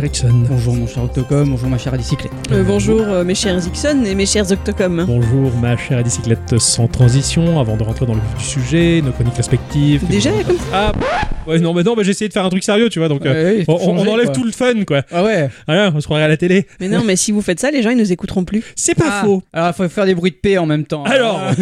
Bonjour. Bonjour mon cher Ixon. Bonjour mon cher Octocom, bonjour ma chère bicyclette. Euh, bonjour euh, mes chers Ixon et mes chers Octocom. Bonjour ma chère bicyclette sans transition, avant de rentrer dans le vif du sujet, nos chroniques respectives. Déjà comme Ah Ouais non mais non mais j'ai essayé de faire un truc sérieux tu vois donc euh, on, enlève quoi. tout le fun quoi. Ah ouais. Voilà, on se croirait à la télé. Mais non, mais si vous faites ça, les gens ils nous écouteront plus. C'est pas Ah, faux. Alors il faut faire des bruits de paix en même temps. Alors Ah.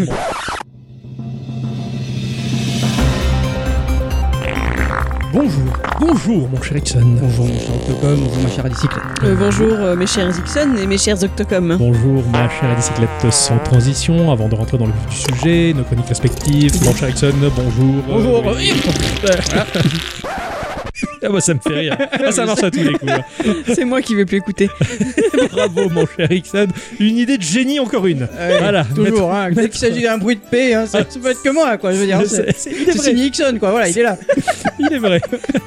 Bonjour. Bonjour mon cher Ixon. Bonjour mon cher Octocom, bonjour ma chère bicyclette. Euh, bonjour euh, mes chers Ixon et mes chers Octocom. Bonjour ma chère bicyclette sans transition, avant de rentrer dans le vif du sujet, nos chroniques respectives. Mon cher Ixon, bonjour. Bonjour. Euh, oui. Ah bah ça me fait rire. Ah, ça marche à tous les coups. hein. C'est moi qui vais plus écouter. Bravo mon cher Ixon. Une idée de génie encore une. Ouais, Voilà. Toujours, hein. Dès qu'il s'agit d'un bruit de paix, hein, ça, ça peut être que moi, quoi. Je veux dire, c'est signé Nixon, quoi. Voilà, il est là. Il est vrai.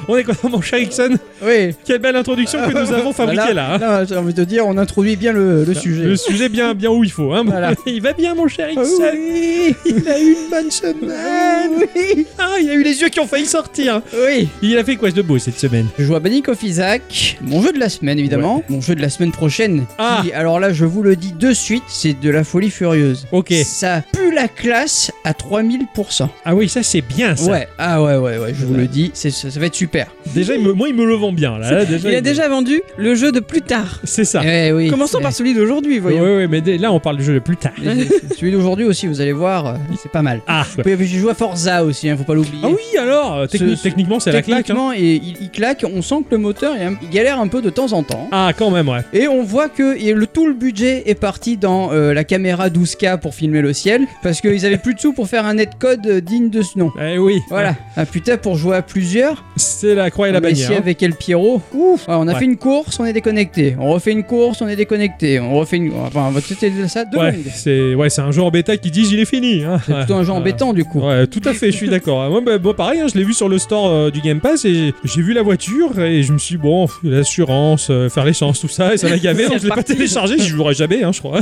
On est content, mon cher Ixon. Oui. Quelle belle introduction que nous avons fabriquée là. hein. Là, j'ai envie de dire, on introduit bien le, le sujet. Le sujet bien, bien où il faut. Hein. Voilà. Il va bien, mon cher Ah Ixon. oui. Il a eu une bonne semaine. Oui. Ah, il a eu les yeux qui ont failli sortir. Oui. Il a fait quoi de beau cette semaine Je joue à Banning of Isaac, mon jeu de la semaine évidemment, mon jeu de la semaine prochaine. Ah. Qui, alors là, je vous le dis de suite, c'est de la folie furieuse. Ok. Ça pue la classe à 3000%. Ah oui, ça c'est bien ça. Ouais, ah ouais, ouais, ouais, je vous Ouais. le dis, c'est- ça, ça va être super. Déjà, il me- moi, il me le vend bien là. Là, déjà, Il a me- déjà vendu le jeu de plus tard. C'est ça. Eh oui. Commençons Eh. par celui d'aujourd'hui, Oui, voyons. oui, mais dès- là, on parle du jeu le plus tard. Et Celui d'aujourd'hui aussi, vous allez voir, euh, c'est pas mal. Ah, Puis, J'ai joué à Forza aussi, hein, faut pas l'oublier. ah oui, alors, euh, techni- Ce- techniquement, c'est la claque. hein. Techniquement, et il, il claque, on sent que le moteur il, il galère un peu de temps en temps. Ah, quand même, ouais. Et on voit que et le, tout le budget est parti dans euh, la caméra 12K pour filmer le ciel, parce qu'ils avaient plus de sous pour faire un netcode euh, digne de ce nom. Eh oui. Voilà, ah putain, pour jouer à plusieurs, C'est la croix et la on a essayé bannière. hein. avec El Piero, ouf, Ah, on a Ouais. fait une course, on est déconnecté, on refait une course, on est déconnecté, on refait une... Enfin, c'était ça de Ouais, c'est ouais, c'est un jeu en bêta qui dit il est fini. Hein. C'est plutôt un jeu Ouais. embêtant du coup. Ouais, tout à fait, je suis d'accord. Moi, bah, bon, pareil, hein, je l'ai vu sur le store euh, du Game Pass et j'ai vu la voiture et je me suis dit, bon, l'assurance, euh, faire l'essence, tout ça, et ça m'a gavé. donc je l'ai pas téléchargé, j'y jouerai jamais, hein, je crois.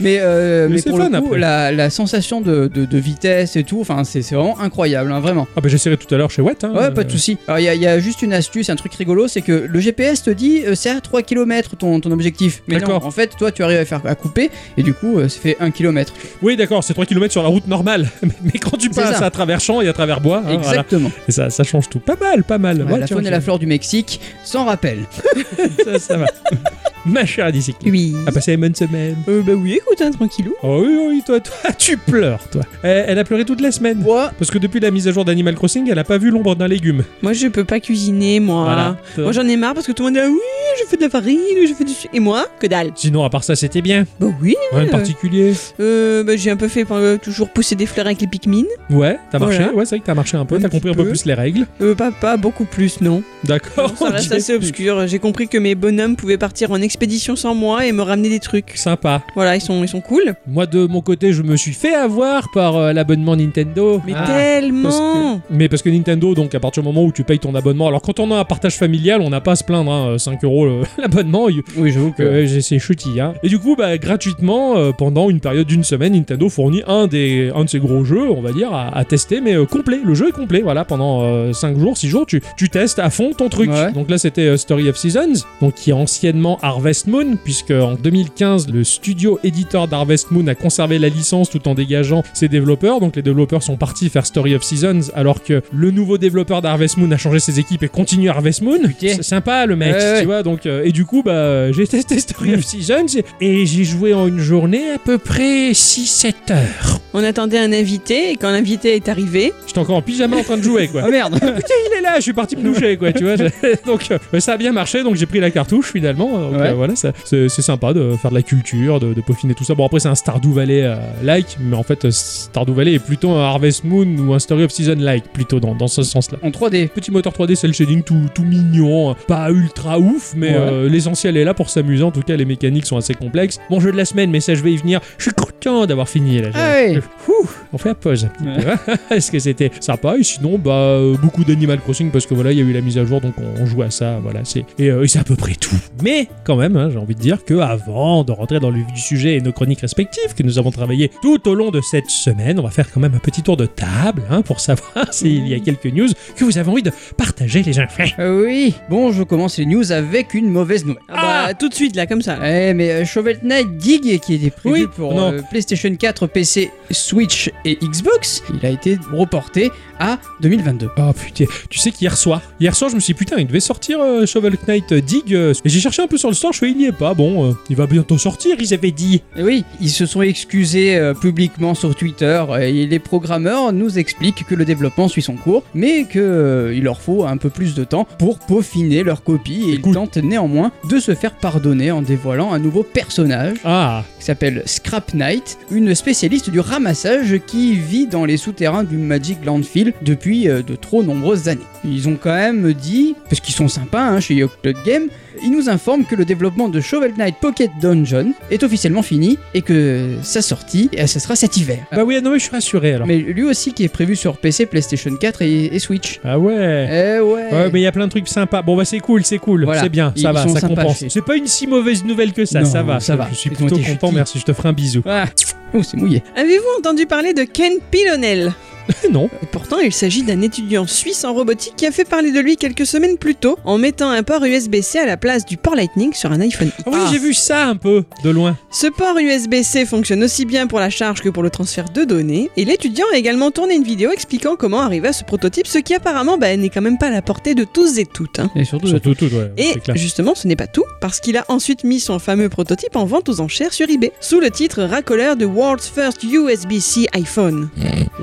Mais, euh, Mais mais, pour fun, le coup, la, la sensation de, de- de vitesse et tout, enfin, c'est c'est vraiment incroyable, hein, vraiment. Ah bah j'essaierai tout à l'heure chez Watt. Hein, Ouais, pas de souci. Alors, il y, a- il y a juste une astuce, un truc rigolo, c'est que le GPS te dit euh, c'est à 3 km ton, ton objectif. Mais non, D'accord. en fait, toi, tu arrives à faire à couper, et du coup, euh, ça fait 1 km. Oui, d'accord, c'est 3 km sur la route normale. Mais quand tu passes ça. à travers champs et à travers bois, hein, voilà. Exactement. et ça, ça change tout. Pas mal, pas mal. Ouais, la tiens, faune et la flore du Mexique, sans rappel. ça, ça va. Ma chère bicyclette. Oui. A passé une bonne semaine. Euh, bah oui, écoute, hein, tranquillou. Oh oui, oui, toi, toi, tu pleures, toi. Elle, elle a pleuré toute la semaine. Moi, Parce que depuis la mise à jour d'Animal Crossing, elle a pas vu l'ombre d'un légume. Moi je peux pas cuisiner, moi. Voilà. Moi j'en ai marre parce que tout le monde dit ah oui, je fais de la farine, je fais du. Et moi, que dalle. Sinon, à part ça, c'était bien. Bah oui. Rien de particulier. Euh, bah j'ai un peu fait euh, toujours pousser des fleurs avec les Pikmin. Ouais, t'as marché. Voilà. Ouais, c'est vrai que t'as marché un peu. T'as compris un peu peu. plus les règles. Euh, pas, pas beaucoup plus, non. D'accord. Ça reste assez obscur. J'ai compris que mes bonhommes pouvaient partir en expédition sans moi et me ramener des trucs. Sympa. Voilà, ils sont, ils sont cool. Moi, de mon côté, je me suis fait avoir par euh, l'abonnement Nintendo. Mais Ah. tellement Mais parce que Nintendo, donc à partir du moment où tu payes ton abonnement, alors quand on a un partage familial, on n'a pas à se plaindre, hein, 5 euros le- l'abonnement, il- oui, j'avoue que. euh, c'est chutis. Hein. Et du coup, bah, gratuitement, euh, pendant une période d'une semaine, Nintendo fournit un, des, un de ses gros jeux, on va dire, à, à tester, mais euh, complet. Le jeu est complet, voilà, pendant 5 jours, 6 jours, tu, tu testes à fond ton truc. Ouais. Donc là, c'était euh, Story of Seasons, donc qui est anciennement Harvest Moon, puisque en 2015, le studio éditeur d'Harvest Moon a conservé la licence tout en dégageant ses développeurs. Donc les développeurs sont partis faire Story of Seasons, alors que le nouveau développeur d'Harvest Moon a changé ses équipes et continue Harvest Moon. C'est sympa le mec, Ouais, tu ouais. vois. Donc euh, et du coup, bah j'ai testé Story of Seasons et j'ai joué en une journée à peu près 6-7 heures. On attendait un invité et quand l'invité est arrivé, J'étais encore en pyjama en train de jouer quoi. Ah merde Putain, il est là, je suis parti quoi, tu vois. donc, euh, ça a bien marché, donc j'ai pris la cartouche finalement. Donc, Ouais. euh, voilà, c'est c'est sympa de faire de la culture, de, de peaufiner tout ça. Bon, après, c'est un Stardew Valley euh, like, mais en fait, Stardew Valley est plutôt un Harvest Moon ou un Story of Season like, plutôt dans, dans ce sens-là. En 3D. Petit moteur 3D cel shading tout, tout mignon, pas ultra ouf, mais Ouais. l'essentiel est là pour s'amuser. En tout cas, les mécaniques sont assez complexes. Mon jeu de la semaine, mais ça, je vais y venir. Je suis content d'avoir fini là. Ah ouais. Ouh, on fait la pause un petit peu. Est-ce que c'était sympa? Et sinon, bah, beaucoup d'Animal Crossing parce que voilà, il y a eu la mise à jour, donc on, on joue à ça. Voilà, c'est et, euh, et c'est à peu près tout. Mais quand même, hein, j'ai envie de dire, que avant de rentrer dans le vif du sujet et nos chroniques respectives que nous avons travaillées tout au long de cette semaine, on va faire quand même un petit tour de table hein, pour savoir s'il y a quelques news que vous avez envie de partager les enfants. Euh, oui, bon, je commence les news avec une mauvaise nouvelle. Ah bah, tout de suite là, comme ça. Eh, mais euh, Shovel Knight Dig, qui était prévu Oui, pour euh, PlayStation 4, PC, Switch et Xbox, il a été reporté à 2022. Oh putain, tu sais qu'hier soir, hier soir je me suis dit putain il devait sortir euh, Shovel Knight euh, Dig euh, et j'ai cherché un peu sur le store, je fais il n'y est pas, bon euh, il va bientôt sortir ils avaient dit. Et oui, ils se sont excusés euh, publiquement sur Twitter et les programmeurs nous expliquent que le développement suit son cours, mais qu'il leur faut un peu plus de temps pour peaufiner leur copie et ils Écoute. tentent néanmoins de se faire pardonner en dévoilant un nouveau personnage Ah, qui s'appelle Scrap Knight, une spécialiste du ramassage qui vit dans les souterrains du Magic Landfill depuis de trop nombreuses années. Ils ont quand même dit, parce qu'ils sont sympas hein, chez Young Game, ils nous informent que le développement de Shovel Knight Pocket Dungeon est officiellement fini et que sa sortie, ça sera cet hiver. bah oui non mais je suis rassuré alors. Mais lui aussi qui est prévu sur PC, PlayStation 4 et, et Switch. Ah ouais. Eh ouais. Ouais, mais il y a plein de trucs sympas. Bon, bah c'est cool, c'est cool, Voilà. c'est bien, ça Ils va, sont ça sympas compense. chez- C'est pas une si mauvaise nouvelle que ça, Non, ça va. ça va. Je suis plutôt content, chutis. merci, je te ferai un bisou. Ah. Oh, c'est mouillé. Avez-vous entendu parler de Ken Pilonel non. Et pourtant, il s'agit d'un étudiant suisse en robotique qui a fait parler de lui quelques semaines plus tôt en mettant un port USB-C à la place du port Lightning sur un iPhone X. Ah oui, j'ai vu ça un peu de loin. Ce port USB-C fonctionne aussi bien pour la charge que pour le transfert de données, et l'étudiant a également tourné une vidéo expliquant comment arriver à ce prototype, ce qui apparemment bah, n'est quand même pas à la portée de tous et toutes. hein. Et surtout, Surtout tout, ouais. Et justement, ce n'est pas tout, parce qu'il a ensuite mis son fameux prototype en vente aux enchères sur eBay, sous le titre racoleur de World's First USB-C iPhone.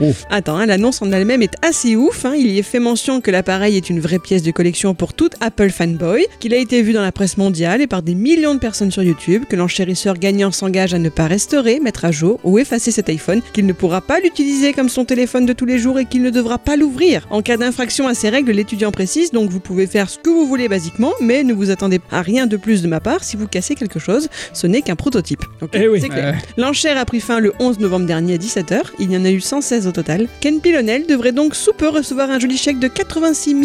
Oh. Attends, hein, l'annonce en elle-même est assez ouf. hein. Il y est fait mention que l'appareil est une vraie pièce de collection pour tout Apple fanboy, qu'il a été vu dans la presse mondiale et par des millions de personnes sur YouTube, que l'enchérisseur gagnant s'engage à ne pas restaurer, mettre à jour ou effacer cet iPhone, qu'il ne pourra pas l'utiliser comme son téléphone de tous les jours et qu'il ne devra pas l'ouvrir. En cas d'infraction à ces règles, l'étudiant précise, donc vous pouvez faire ce que vous voulez basiquement, mais ne vous attendez à rien de plus de ma part. Si vous cassez quelque chose, ce n'est qu'un prototype. Eh oui. c'est clair. Ouais. L'enchère a pris fin le 11 novembre dernier à 17h. Il y en a eu 116 au total. Ken Pilonel devrait donc sous peu recevoir un joli chèque de 86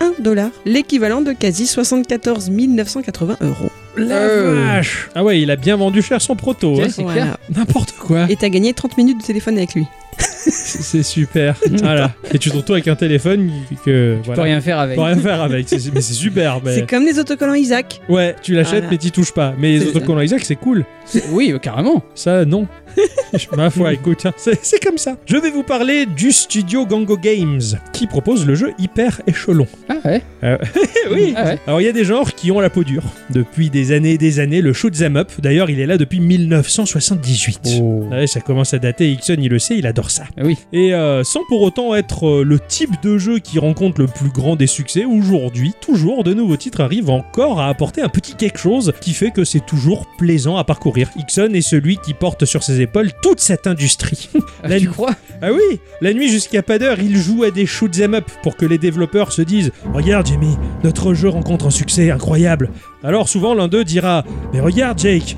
001 dollars, l'équivalent de quasi 74 980 euros. La Euh. vache Ah ouais, il a bien vendu cher son proto. Ouais, hein. c'est Voilà. clair. N'importe quoi. Et t'as gagné 30 minutes de téléphone avec lui. C'est super. voilà. Et tu te retrouves avec un téléphone que Tu voilà. peux rien faire avec. Faut rien faire avec. C'est- Mais c'est super. mais- C'est comme les autocollants Isaac. Ouais, tu l'achètes Voilà. mais t'y touches pas. Mais les autocollants Isaac, c'est cool. Oui, euh, carrément. Ça, non. Ma foi, écoute, hein, c'est comme ça. Je vais vous parler du studio Gango Games, qui propose le jeu Hyper Échelon. Ah ouais. Eh oui Ah ouais. Alors, il y a des genres qui ont la peau dure. Depuis des années et des années, le shoot 'em up, d'ailleurs, il est là depuis 1978. Oh. Ouais, ça commence à dater, Ixon il le sait, il adore ça. Ah oui. Et euh, sans pour autant être euh, le type de jeu qui rencontre le plus grand des succès, aujourd'hui, toujours, de nouveaux titres arrivent encore à apporter un petit quelque chose qui fait que c'est toujours plaisant à parcourir. Ixon est celui qui porte sur ses épaules toute cette industrie. Ah, tu crois? Ah oui, la nuit jusqu'à pas d'heure, il joue à des shoot 'em up pour que les développeurs se disent Regarde Jimmy, notre jeu rencontre un succès incroyable. Alors souvent l'un d'eux dira Mais regarde Jake,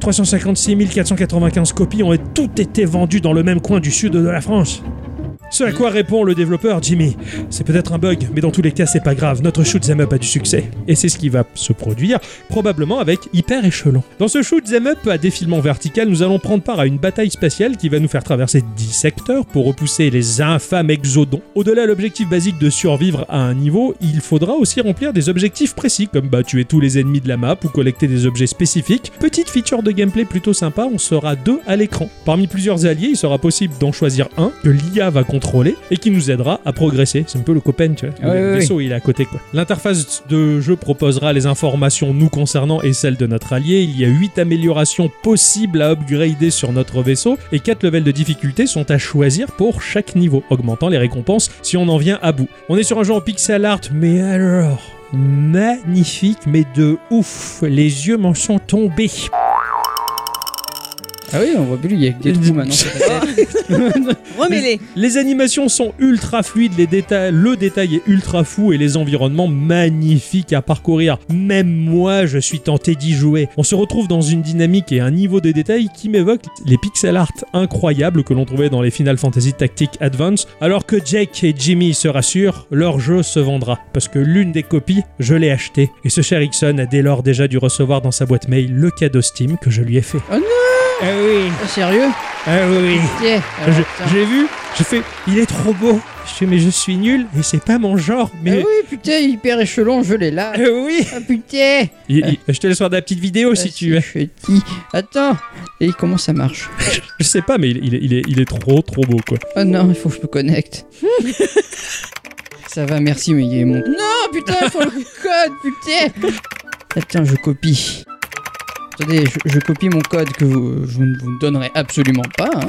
356 495 copies ont toutes été vendues dans le même coin du sud de la France. Ce à quoi répond le développeur Jimmy C'est peut-être un bug, mais dans tous les cas, c'est pas grave. Notre shoot 'em up a du succès. Et c'est ce qui va se produire, probablement avec Hyper Échelon. Dans ce shoot 'em up à défilement vertical, nous allons prendre part à une bataille spatiale qui va nous faire traverser 10 secteurs pour repousser les infâmes exodons. Au-delà de l'objectif basique de survivre à un niveau, il faudra aussi remplir des objectifs précis, comme bah, tuer tous les ennemis de la map ou collecter des objets spécifiques. Petite feature de gameplay plutôt sympa, on sera deux à l'écran. Parmi plusieurs alliés, il sera possible d'en choisir un que l'IA va et qui nous aidera à progresser. C'est un peu le copain, tu vois. Le vaisseau, il est à côté, quoi. L'interface de jeu proposera les informations nous concernant et celles de notre allié. Il y a 8 améliorations possibles à upgrader sur notre vaisseau et 4 levels de difficulté sont à choisir pour chaque niveau, augmentant les récompenses si on en vient à bout. On est sur un jeu en pixel art, mais alors magnifique, mais de ouf. Les yeux m'en sont tombés. Ah oui, on voit plus, il y a que des trous maintenant. Remets-les. Les animations sont ultra fluides, les détails, le détail est ultra fou et les environnements magnifiques à parcourir. Même moi, je suis tenté d'y jouer. On se retrouve dans une dynamique et un niveau de détail qui m'évoque les pixel art incroyables que l'on trouvait dans les Final Fantasy Tactics Advance. Alors que Jake et Jimmy se rassurent, leur jeu se vendra parce que l'une des copies, je l'ai acheté et ce cher Ixon a dès lors déjà dû recevoir dans sa boîte mail le cadeau Steam que je lui ai fait. Oh non Ah oui, Ah, sérieux ah oui. Tiens, Je- alors, tiens. J'ai vu, j'ai fait, il est trop beau. Je fais, mais je suis nul et c'est pas mon genre. Ah Mais oui, putain, hyper échelon, je l'ai là. Euh, oui. Ah putain Il- il- je te laisse voir de la petite vidéo si Ah, tu veux. c'est petit. Attends, et comment ça marche Je sais pas, mais il, il est, il est, il est trop trop beau quoi. Oh non, il faut que je me connecte. ça va, merci, mais il est mon... Non, putain, il faut le code, putain Attends, je copie. Attendez, je, je copie mon code que vous, je ne vous donnerai absolument pas. hein.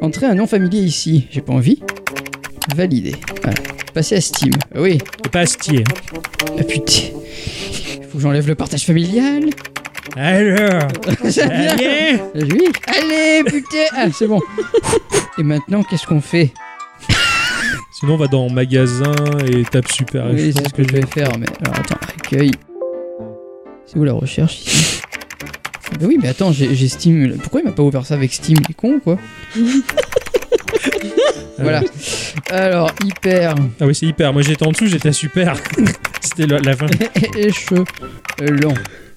Entrez un nom familier ici, j'ai pas envie. Valider. Voilà. Passer à Steam. Ah Oui. Pas Astier. hein. Ah putain. Faut que j'enlève le partage familial. Alors, Ça vient. allez. Lui Allez, putain Ah, c'est bon. Et maintenant, qu'est-ce qu'on fait? Sinon, on va dans magasin et tape super. Oui, c'est ce que je vais faire, mais... Alors, attends, accueil. C'est où la recherche, ici? Bah oui, mais attends, j'ai Steam... Pourquoi il m'a pas ouvert ça avec Steam Il est con, ou quoi Voilà. Alors, hyper... Ah oui, c'est hyper. Moi j'étais en dessous, j'étais super. C'était la, la fin. échelon.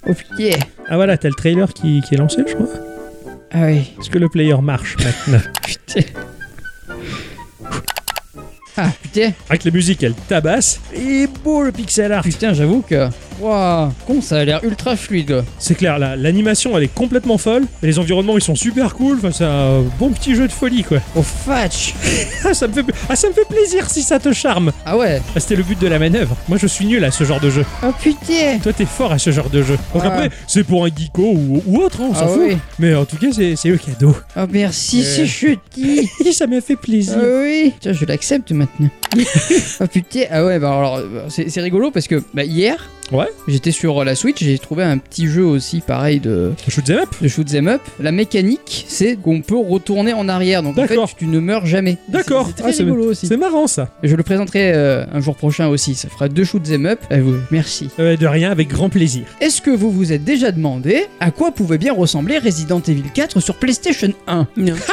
Oh putain Ah voilà, t'as le trailer qui, qui est lancé, je crois. Ah oui, Est-ce que le player marche maintenant putain. Ah, putain Avec la musique, elle tabasse. Et beau le pixel art. Putain, j'avoue que... Waouh Con, ça a l'air ultra fluide. C'est clair, la- l'animation elle est complètement folle. Et les environnements ils sont super cool. Enfin, c'est un bon petit jeu de folie quoi. Oh, fatch Ah, ça me fait, ah, ça me fait plaisir si ça te charme. Ah ouais Ah, C'était le but de la manœuvre. Moi je suis nul à ce genre de jeu. Oh putain Toi t'es fort à ce genre de jeu. Donc Ah. après, c'est pour un geeko ou, ou autre, hein, on s'en Ah fout. oui. Mais en tout cas, c'est le cadeau. Oh merci, Euh. c'est chutis ça m'a fait plaisir. Ah oui Tiens, je l'accepte maintenant. oh putain, ah ouais, bah alors, euh, c'est c'est rigolo parce que bah, hier, Ouais. j'étais sur la Switch, j'ai trouvé un petit jeu aussi pareil de, Shoot 'em up. de shoot 'em up. La mécanique, c'est qu'on peut retourner en arrière, donc en fait, tu ne meurs jamais. D'accord. C'est- Ah, rigolo aussi. C'est marrant ça. Je le présenterai euh, un jour prochain aussi, ça fera deux shoot 'em up. Ah oui, merci. Euh, de rien, avec grand plaisir. Est-ce que vous vous êtes déjà demandé à quoi pouvait bien ressembler Resident Evil 4 sur PlayStation 1 Non.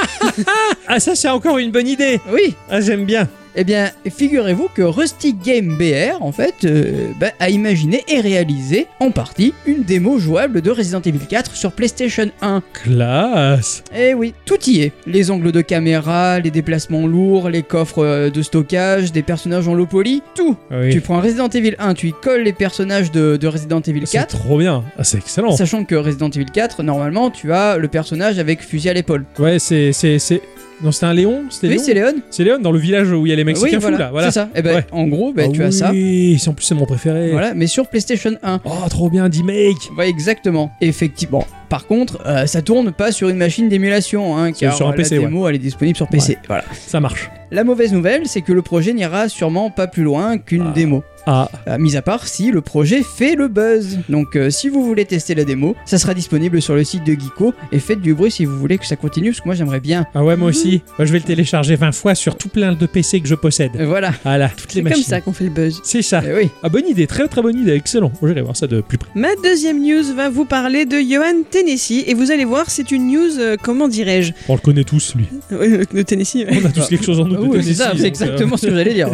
Ah ça c'est encore une bonne idée. Oui Ah j'aime bien. Eh bien, figurez-vous que Rustic Game BR, en fait, euh, bah, a imaginé et réalisé, en partie, une démo jouable de Resident Evil 4 sur PlayStation 1. Classe. Eh oui, tout y est. Les angles de caméra, les déplacements lourds, les coffres euh, de stockage, des personnages en low poly, tout. Oui. Tu prends Resident Evil 1, tu y colles les personnages de, de Resident Evil C'est 4. trop bien. Ah c'est excellent. Sachant que Resident Evil 4, normalement, tu as le personnage avec fusil à l'épaule. Ouais c'est c'est c'est. Non c'était un Léon. C'était Oui, Léon c'est Léon. C'est Léon dans le village où il y a les Mexicains oui, fous voilà, là. Voilà. C'est ça. Eh ben, Ouais. en gros, ben, Ah tu as ça. Oui, c'est- en plus c'est mon préféré. Voilà, mais sur PlayStation 1. Oh trop bien, D-Make. Ouais, exactement. Effectivement. Par contre, euh, ça tourne pas sur une machine d'émulation, hein, car sur un la PC, ouais. démo elle est disponible sur PC. Voilà. Ça marche. La mauvaise nouvelle, c'est que le projet n'ira sûrement pas plus loin qu'une Ah. démo. Ah Euh, mis à part si le projet fait le buzz. Donc euh, si vous voulez tester la démo, ça sera disponible sur le site de Geeko et faites du bruit si vous voulez que ça continue parce que moi j'aimerais bien. ah ouais moi aussi. Moi, je vais le télécharger 20 fois sur tout plein de PC que je possède. Voilà. Voilà toutes les C'est comme machines. ça qu'on fait le buzz. C'est ça. Eh oui. Ah bonne idée, très très bonne idée, excellent. Moi, J'irai voir ça de plus près. Ma deuxième news va vous parler de Johan Tennessee et vous allez voir, c'est une news, euh, comment dirais-je On le connaît tous lui. Euh, De Tennessee, ouais. On a tous quelque chose en nous. De oui, c'est ça, Tennessee, c'est donc, euh, exactement ce que j'allais dire.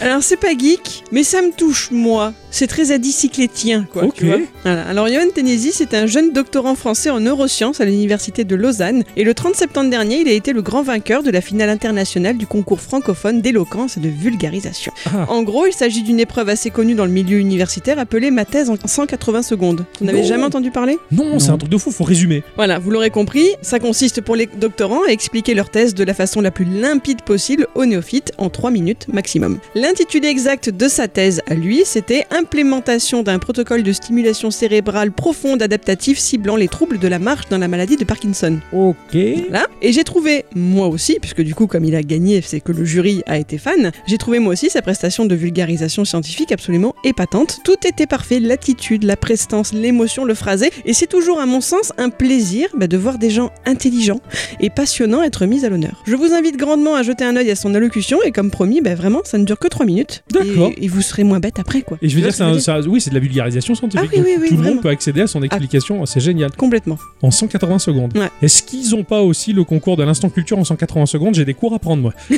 Alors c'est pas geek, mais ça me touche moi. C'est très adicyclétien, quoi. Ok. tu vois. Voilà. Alors Johan Tennessee, c'est un jeune doctorant français en neurosciences à l'université de Lausanne. Et le 30 septembre dernier, il a été le grand vainqueur de la finale internationale du concours francophone d'éloquence et de vulgarisation. Ah. En gros, il s'agit d'une épreuve assez connue dans le milieu universitaire appelée ma thèse en 180 secondes. Vous n'avez Non. jamais entendu parler? Non, c'est Non. Un truc de fou, faut résumer. Voilà, vous l'aurez compris, ça consiste pour les doctorants à expliquer leur thèse de la façon la plus limpide possible aux néophytes en 3 minutes maximum. L'intitulé exact de sa thèse à lui, c'était implémentation d'un protocole de stimulation cérébrale profonde adaptatif ciblant les troubles de la marche dans la maladie de Parkinson. Ok. Voilà. Et j'ai trouvé, moi aussi, puisque du coup, comme il a gagné, c'est que le jury a été fan, j'ai trouvé moi aussi sa prestation de vulgarisation scientifique absolument épatante. Tout était parfait, l'attitude, la prestance, l'émotion, le phrasé, et c'est toujours, à mon sens, un plaisir bah, de voir des gens intelligents et passionnants être mis à l'honneur. Je vous invite grandement à jeter un œil à son allocution, et comme promis, bah, vraiment, ça ne dure que 3 minutes. D'accord. Et, et vous serez moins bête après, quoi. Et je veux dire, ce un- veux ça- oui, c'est de la vulgarisation scientifique. Ah oui, oui, oui, Tout le monde peut accéder à son explication. C'est génial. Complètement. En 180 secondes. Ouais. Est-ce qu'ils ont pas aussi le concours de l'instant culture en 180 secondes? J'ai des cours à prendre, moi.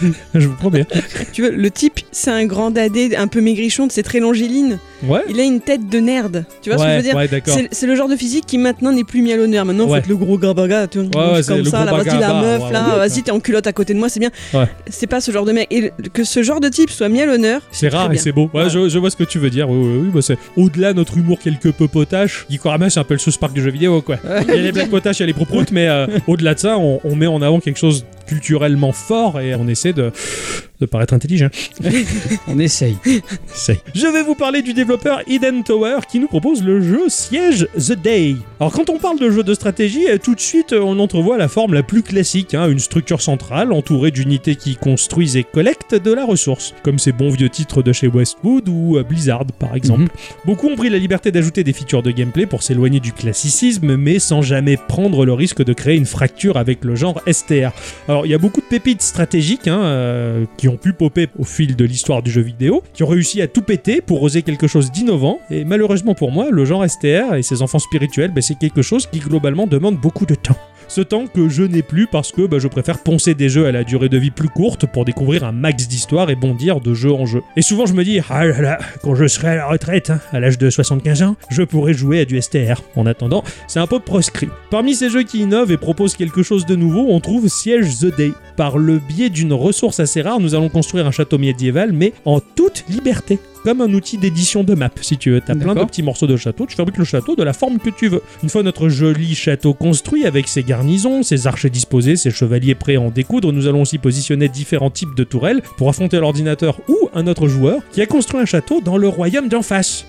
je vous promets. Tu vois, le type, c'est un grand dadé, un peu maigrichon, c'est très longiligne. Ouais. Il a une tête de nerd. Tu vois ce que je veux dire? Ouais, d'accord. C'est c'est le genre de physique qui maintenant n'est plus mis à l'honneur. Maintenant, Ouais. faites le gros gabaga, tu vois, Ouais, ouais, comme ça, là, gros vas-y, la meuf, ouais, là, ouais. vas-y, t'es en culotte à côté de moi, c'est bien. Ouais. C'est pas ce genre de mec. Et que ce genre de type soit mis à l'honneur, C'est rare et c'est beau. Ouais, Ouais. Je, je vois ce que tu veux dire. Oui, oui, oui, bah, c'est au-delà de notre humour quelque peu potache. Gikorama, c'est un peu le South Park du jeu vidéo, quoi. Il y a les blagues potaches, il y a les proproutes, mais euh, au-delà de ça, on, on met en avant quelque chose culturellement fort et on essaie de, de paraître intelligent. On essaye. C'est. Je vais vous parler du développeur Eden Tower qui nous propose le jeu Siege The Day. Alors quand on parle de jeu de stratégie, euh, tout de suite euh, on entrevoit la forme la plus classique, hein, une structure centrale entourée d'unités qui construisent et collectent de la ressource, comme ces bons vieux titres de chez Westwood ou euh, Blizzard par exemple. Mhm. Beaucoup ont pris la liberté d'ajouter des features de gameplay pour s'éloigner du classicisme, mais sans jamais prendre le risque de créer une fracture avec le genre STR. Alors il y a beaucoup de pépites stratégiques hein, euh, qui ont pu popper au fil de l'histoire du jeu vidéo, qui ont réussi à tout péter pour oser quelque chose d'innovant, et malheureusement pour moi, le genre STR et ses enfants spirituels, ben, c'est quelque chose qui globalement demande beaucoup de temps. Ce temps que je n'ai plus parce que bah, je préfère poncer des jeux à la durée de vie plus courte pour découvrir un max d'histoire et bondir de jeu en jeu. Et souvent je me dis, ah là là, quand je serai à la retraite, hein, à l'âge de 75 ans, je pourrai jouer à du STR. En attendant, c'est un peu proscrit. Parmi ces jeux qui innovent et proposent quelque chose de nouveau, on trouve Siege The Day. Par le biais d'une ressource assez rare, nous allons construire un château médiéval, mais en toute liberté. Comme un outil d'édition de map, si tu veux. T'as plein de petits morceaux de château, tu fabriques le château de la forme que tu veux. Une fois notre joli château construit avec ses garnisons, ses archers disposés, ses chevaliers prêts à en découdre, nous allons aussi positionner différents types de tourelles pour affronter l'ordinateur ou un autre joueur qui a construit un château dans le royaume d'en face.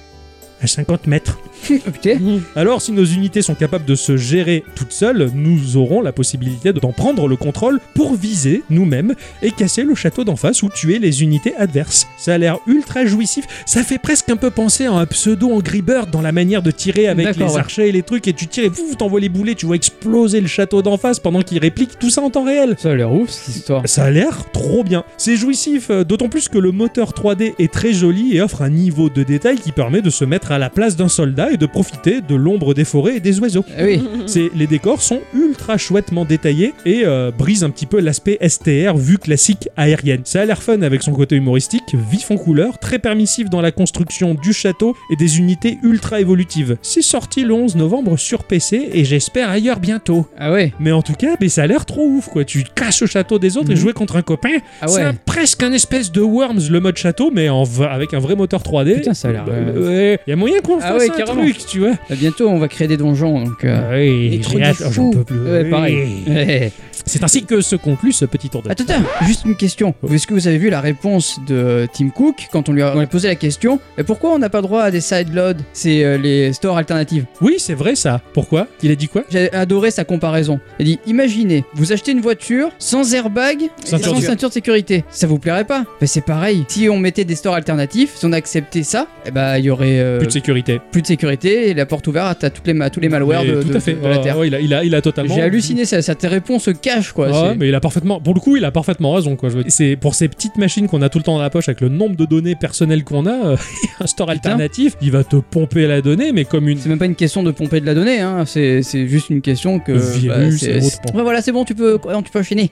À 50 mètres. Alors, si nos unités sont capables de se gérer toutes seules, nous aurons la possibilité d'en prendre le contrôle pour viser nous-mêmes et casser le château d'en face ou tuer les unités adverses. Ça a l'air ultra jouissif. Ça fait presque un peu penser à un pseudo Angry Bird dans la manière de tirer avec les ouais. archers et les trucs et tu tires et pouf, t'envoies les boulets, tu vois exploser le château d'en face pendant qu'il réplique tout ça en temps réel. Ça a l'air ouf cette histoire. Ça a l'air trop bien. C'est jouissif, euh, d'autant plus que le moteur 3D est très joli et offre un niveau de détail qui permet de se mettre à la place d'un soldat et de profiter de l'ombre des forêts et des oiseaux. Ah oui. C'est les décors sont ultra chouettement détaillés et euh, brisent un petit peu l'aspect STR vue classique aérienne. Ça a l'air fun avec son côté humoristique, vif en couleur, très permissif dans la construction du château et des unités ultra évolutives. C'est sorti le 11 novembre sur PC et j'espère ailleurs bientôt. Ah ouais. Mais en tout cas, mais ça a l'air trop ouf quoi. Tu casses le château des autres et Mhm. jouer contre un copain, Ah c'est ouais. un- presque un espèce de Worms le mode château mais en avec un vrai moteur 3D. Putain, ça a l'air, Bah, euh, ouais, y a moyen qu'on Ah fasse ouais, un carrément. truc, tu vois. Bah, bientôt on va créer des donjons donc. euh, Oui, des trucs j'ai de hâte, oh, j'en fou. peux plus. Ouais, pareil. Oui. Ouais. C'est ainsi que se conclut ce petit tour de Attends, attends, juste une question. Est-ce que vous avez vu la réponse de Tim Cook quand on lui a, on lui a posé la question Et pourquoi on n'a pas droit à des sideloads C'est euh, les stores alternatives? Oui, c'est vrai ça. Pourquoi? Il a dit quoi? J'ai adoré sa comparaison. Il dit Imaginez, vous achetez une voiture sans airbag, et Ceinture sans ceinture de sécurité. Ça vous plairait pas? Ben c'est pareil. Si on mettait des stores alternatifs, si on acceptait ça, eh ben il y aurait euh, de sécurité. plus de sécurité et la porte ouverte à toutes les tous les malwares de, tout de- à fait. de la Ouais, Terre. ouais, il, a, il, a, il a totalement. J'ai halluciné, ça, ça tes réponses se cache quoi. Ouais, mais il a parfaitement. Pour le coup, il a parfaitement raison. Quoi. C'est pour ces petites machines qu'on a tout le temps dans la poche avec le nombre de données personnelles qu'on a. euh, un store alternatif, il va te pomper la donnée, mais comme une. C'est même pas une question de pomper de la donnée, hein. c'est c'est juste une question que. Le virus c'est- et autres, voilà, c'est bon, tu peux, tu peux enchaîner.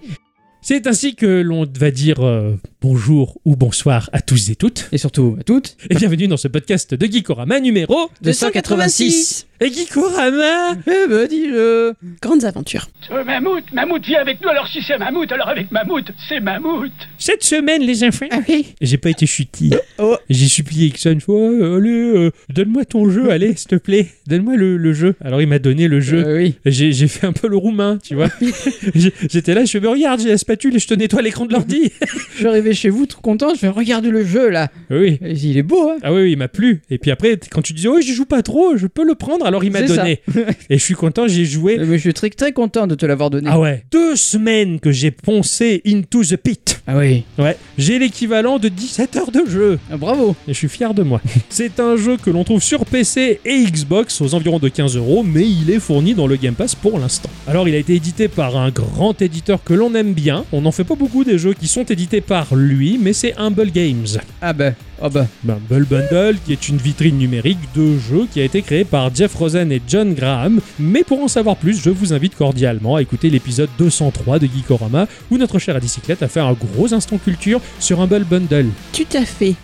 C'est ainsi que l'on va dire euh, bonjour ou bonsoir à tous et toutes. Et surtout à toutes. Et bienvenue dans ce podcast de Geekorama numéro 286. Et Geekorama Eh ben, dis-le. Grandes aventures. Euh, Mammouth, Mammouth, viens avec nous. Alors si c'est Mammouth, alors avec Mammouth, c'est Mammouth. Cette semaine, les enfants, Ah oui. j'ai pas été chutis. Oh. J'ai supplié Ixon une fois, Euh, allez, euh, donne-moi ton jeu, allez, s'il te plaît, donne-moi le, le jeu. Alors il m'a donné le jeu. Euh, oui. J'ai j'ai fait un peu le roumain, tu vois. J'ai- J'étais là, je me regarde, j'ai la spatule et je te nettoie l'écran de l'ordi. Je rêvais arrivé chez vous tout content, je fais regarde le jeu là. Oui. Il est beau, hein. Ah oui, oui, il m'a plu. Et puis après, quand tu disais, oh, j'y joue pas trop, je peux le prendre, alors il m'a donné. Et je suis content, j'ai joué. Mais je suis très très content de te l'avoir donné. Ah ouais, deux semaines que j'ai poncé Into the Pit. Ah oui. Ouais, j'ai l'équivalent de 17 heures de jeu. Ah, bravo. Et je suis fier de moi. C'est un jeu que l'on trouve sur PC et Xbox aux environs de 15 euros, mais il est fourni dans le Game Pass pour l'instant. Alors, il a été édité par un grand éditeur que l'on aime bien. On n'en fait pas beaucoup des jeux qui sont édités par lui, mais c'est Humble Games. Ah bah. Ah bah. Bundle, qui est une vitrine numérique de jeux qui a été créé par Jeff Rosen et John Graham. Mais pour en savoir plus, je vous invite cordialement à écouter l'épisode 203 de Geekorama, où notre chère Adicyclette a fait un gros instant culture sur Humble Bundle. Tout à fait.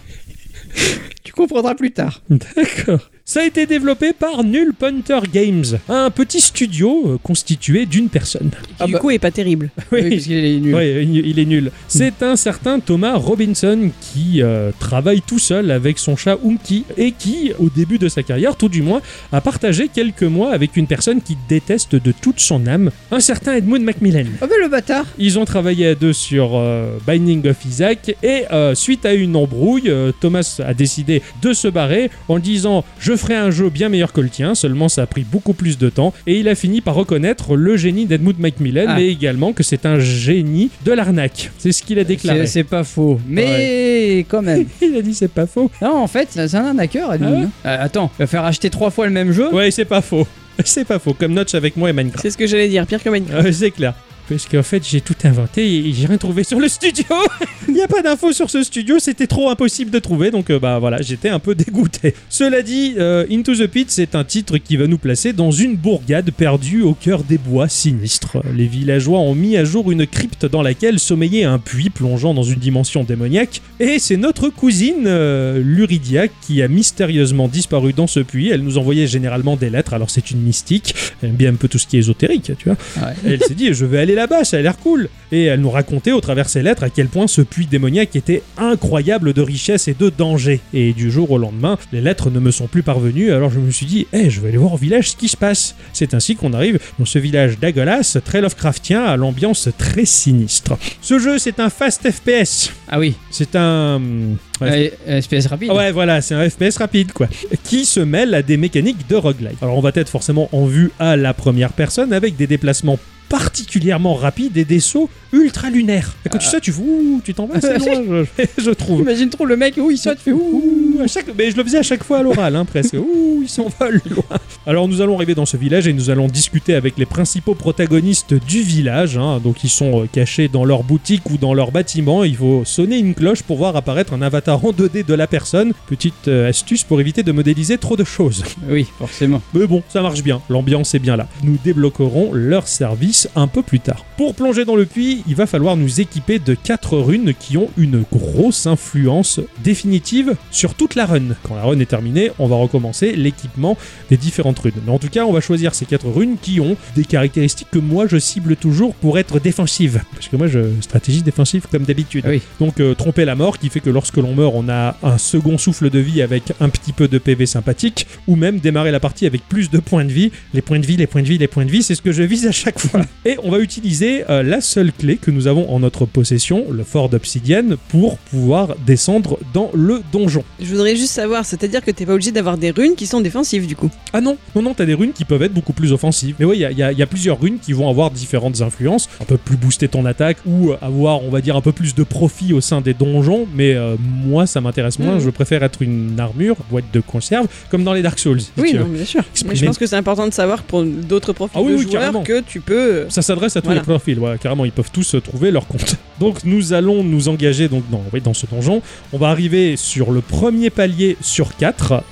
Tu comprendras plus tard. D'accord. Ça a été développé par Null Punter Games, un petit studio euh, constitué d'une personne. Qui, Ah du bah. coup, est pas terrible. Oui, parce qu'il est nul. Ouais, il est nul. C'est un certain Thomas Robinson qui euh, travaille tout seul avec son chat Umki et qui, au début de sa carrière, tout du moins, a partagé quelques mois avec une personne qui déteste de toute son âme, un certain Edmund Macmillan. Ah bah le bâtard. Ils ont travaillé à deux sur euh, Binding of Isaac et euh, suite à une embrouille, euh, Thomas a décidé de se barrer en disant je ferai un jeu bien meilleur que le tien, seulement ça a pris beaucoup plus de temps et il a fini par reconnaître le génie d'Edmund Macmillan Ah. mais également que c'est un génie de l'arnaque. C'est ce qu'il a déclaré. C'est pas faux. Mais quand même. Il a dit c'est pas faux. Non, en fait, c'est un arnaqueur, Edmund. Ah ouais. Euh, attends, il va faire acheter trois fois le même jeu. Ouais, c'est pas faux. C'est pas faux, comme Notch avec moi et Minecraft. C'est ce que j'allais dire, pire que Minecraft. C'est clair. Parce qu'en fait, j'ai tout inventé et j'ai rien trouvé sur le studio. Il n'y a pas d'infos sur ce studio, c'était trop impossible de trouver, donc euh, bah voilà, j'étais un peu dégoûté. Cela dit, euh, Into the Pit, c'est un titre qui va nous placer dans une bourgade perdue au cœur des bois sinistres. Les villageois ont mis à jour une crypte dans laquelle sommeillait un puits plongeant dans une dimension démoniaque, et c'est notre cousine euh, Luridia qui a mystérieusement disparu dans ce puits. Elle nous envoyait généralement des lettres, alors c'est une mystique, elle aime bien un peu tout ce qui est ésotérique, tu vois. Ouais. Elle s'est dit, je vais aller là-bas, ça a l'air cool. Et elle nous racontait au travers ses lettres à quel point ce puits démoniaque était incroyable de richesse et de danger. Et du jour au lendemain, les lettres ne me sont plus parvenues, alors je me suis dit, eh, je vais aller voir au village ce qui se passe. C'est ainsi qu'on arrive dans ce village d'Agolas, très Lovecraftien, à l'ambiance très sinistre. Ce jeu, c'est un fast FPS. Ah oui. C'est un... Ouais. Euh, SPS rapide. Ouais, voilà, c'est un FPS rapide, quoi. Qui se mêle à des mécaniques de roguelike. Alors, on va être forcément en vue à la première personne avec des déplacements particulièrement rapides et des sauts ultra lunaires. Et quand tu sais, tu fous, ouh, tu t'en vas assez loin, je, je trouve. Imagine trop le mec où il saute, fait ouh. Ouh, à chaque... Mais je le faisais à chaque fois à l'oral, hein, presque. Ouh, ils s'envolent loin. Alors nous allons arriver dans ce village et nous allons discuter avec les principaux protagonistes du village. hein. Donc ils sont euh, cachés dans leur boutique ou dans leur bâtiment. Il faut sonner une cloche pour voir apparaître un avatar en 2D de la personne. Petite euh, astuce pour éviter de modéliser trop de choses. Oui, forcément. Mais bon, ça marche bien, l'ambiance est bien là. Nous débloquerons leur service un peu plus tard. Pour plonger dans le puits, il va falloir nous équiper de 4 runes qui ont une grosse influence définitive sur toute la run. Quand la run est terminée, on va recommencer l'équipement des différentes runes. Mais en tout cas, on va choisir ces 4 runes qui ont des caractéristiques que moi je cible toujours pour être défensive. Parce que moi, je stratégie défensive comme d'habitude. Ah oui. Donc euh, tromper la mort qui fait que lorsque l'on meurt, on a un second souffle de vie avec un petit peu de PV sympathique, ou même démarrer la partie avec plus de points de vie. Les points de vie, les points de vie, les points de vie, c'est ce que je vise à chaque fois. Et on va utiliser euh, la seule clé que nous avons en notre possession, le fort d'obsidienne, pour pouvoir descendre dans le donjon. Je voudrais juste savoir, c'est-à-dire que t'es pas obligé d'avoir des runes qui sont défensives du coup. Ah non, non, non, t'as des runes qui peuvent être beaucoup plus offensives. Mais oui, il y a, y y plusieurs runes qui vont avoir différentes influences, un peu plus booster ton attaque ou euh, avoir, on va dire, un peu plus de profit au sein des donjons. Mais euh, moi, ça m'intéresse moins. Mhm. Je préfère être une armure, boîte de conserve, comme dans les Dark Souls. si Oui, non, bien sûr. Mais je pense que c'est important de savoir pour d'autres profils Ah oui, de oui, joueurs carrément. que tu peux. Euh, Ça s'adresse à tous Voilà. les profils, ouais, carrément, ils peuvent tous euh, trouver leur compte. Donc nous allons nous engager donc dans, oui, dans ce donjon. On va arriver sur le premier palier sur 4.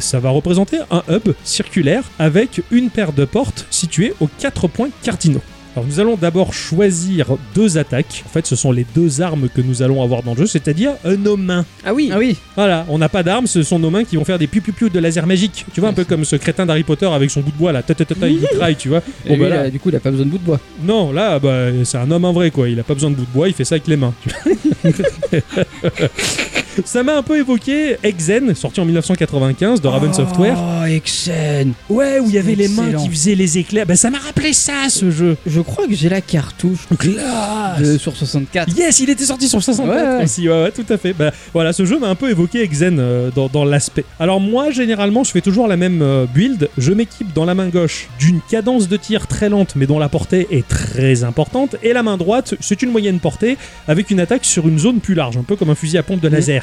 ça va représenter un hub circulaire avec une paire de portes situées aux quatre points cardinaux. Alors nous allons d'abord choisir deux attaques. En fait, ce sont les deux armes que nous allons avoir dans le jeu, c'est-à-dire euh, nos mains. Ah oui. Ah oui. Voilà, on n'a pas d'armes, ce sont nos mains qui vont faire des piou piou de laser magique. Tu vois, un peu comme ce crétin d'Harry Potter avec son bout de bois là, ta ta ta ta, il mitraille, tu vois. Et Bon, lui, bah, là, là, du coup, il a pas besoin de bout de bois. non, là, bah, c'est un homme en vrai, quoi. Il a pas besoin de bout de bois, il fait ça avec les mains. tu vois. Ça m'a un peu évoqué Exen, sorti en 1995 de Raven Software. Oh, Exen. Ouais, où il y avait les mains qui faisaient les éclairs. Ben ça m'a rappelé ça, ce jeu. Je crois que j'ai la cartouche Classe. de, sur 64. Yes, il était sorti sur 64 Ouais, ouais. aussi, ouais, ouais, tout à fait. Bah, voilà, ce jeu m'a un peu évoqué Exen euh, dans, dans l'aspect. Alors moi, généralement, je fais toujours la même euh, build. Je m'équipe dans la main gauche d'une cadence de tir très lente, mais dont la portée est très importante, et la main droite, c'est une moyenne portée avec une attaque sur une zone plus large, un peu comme un fusil à pompe de laser.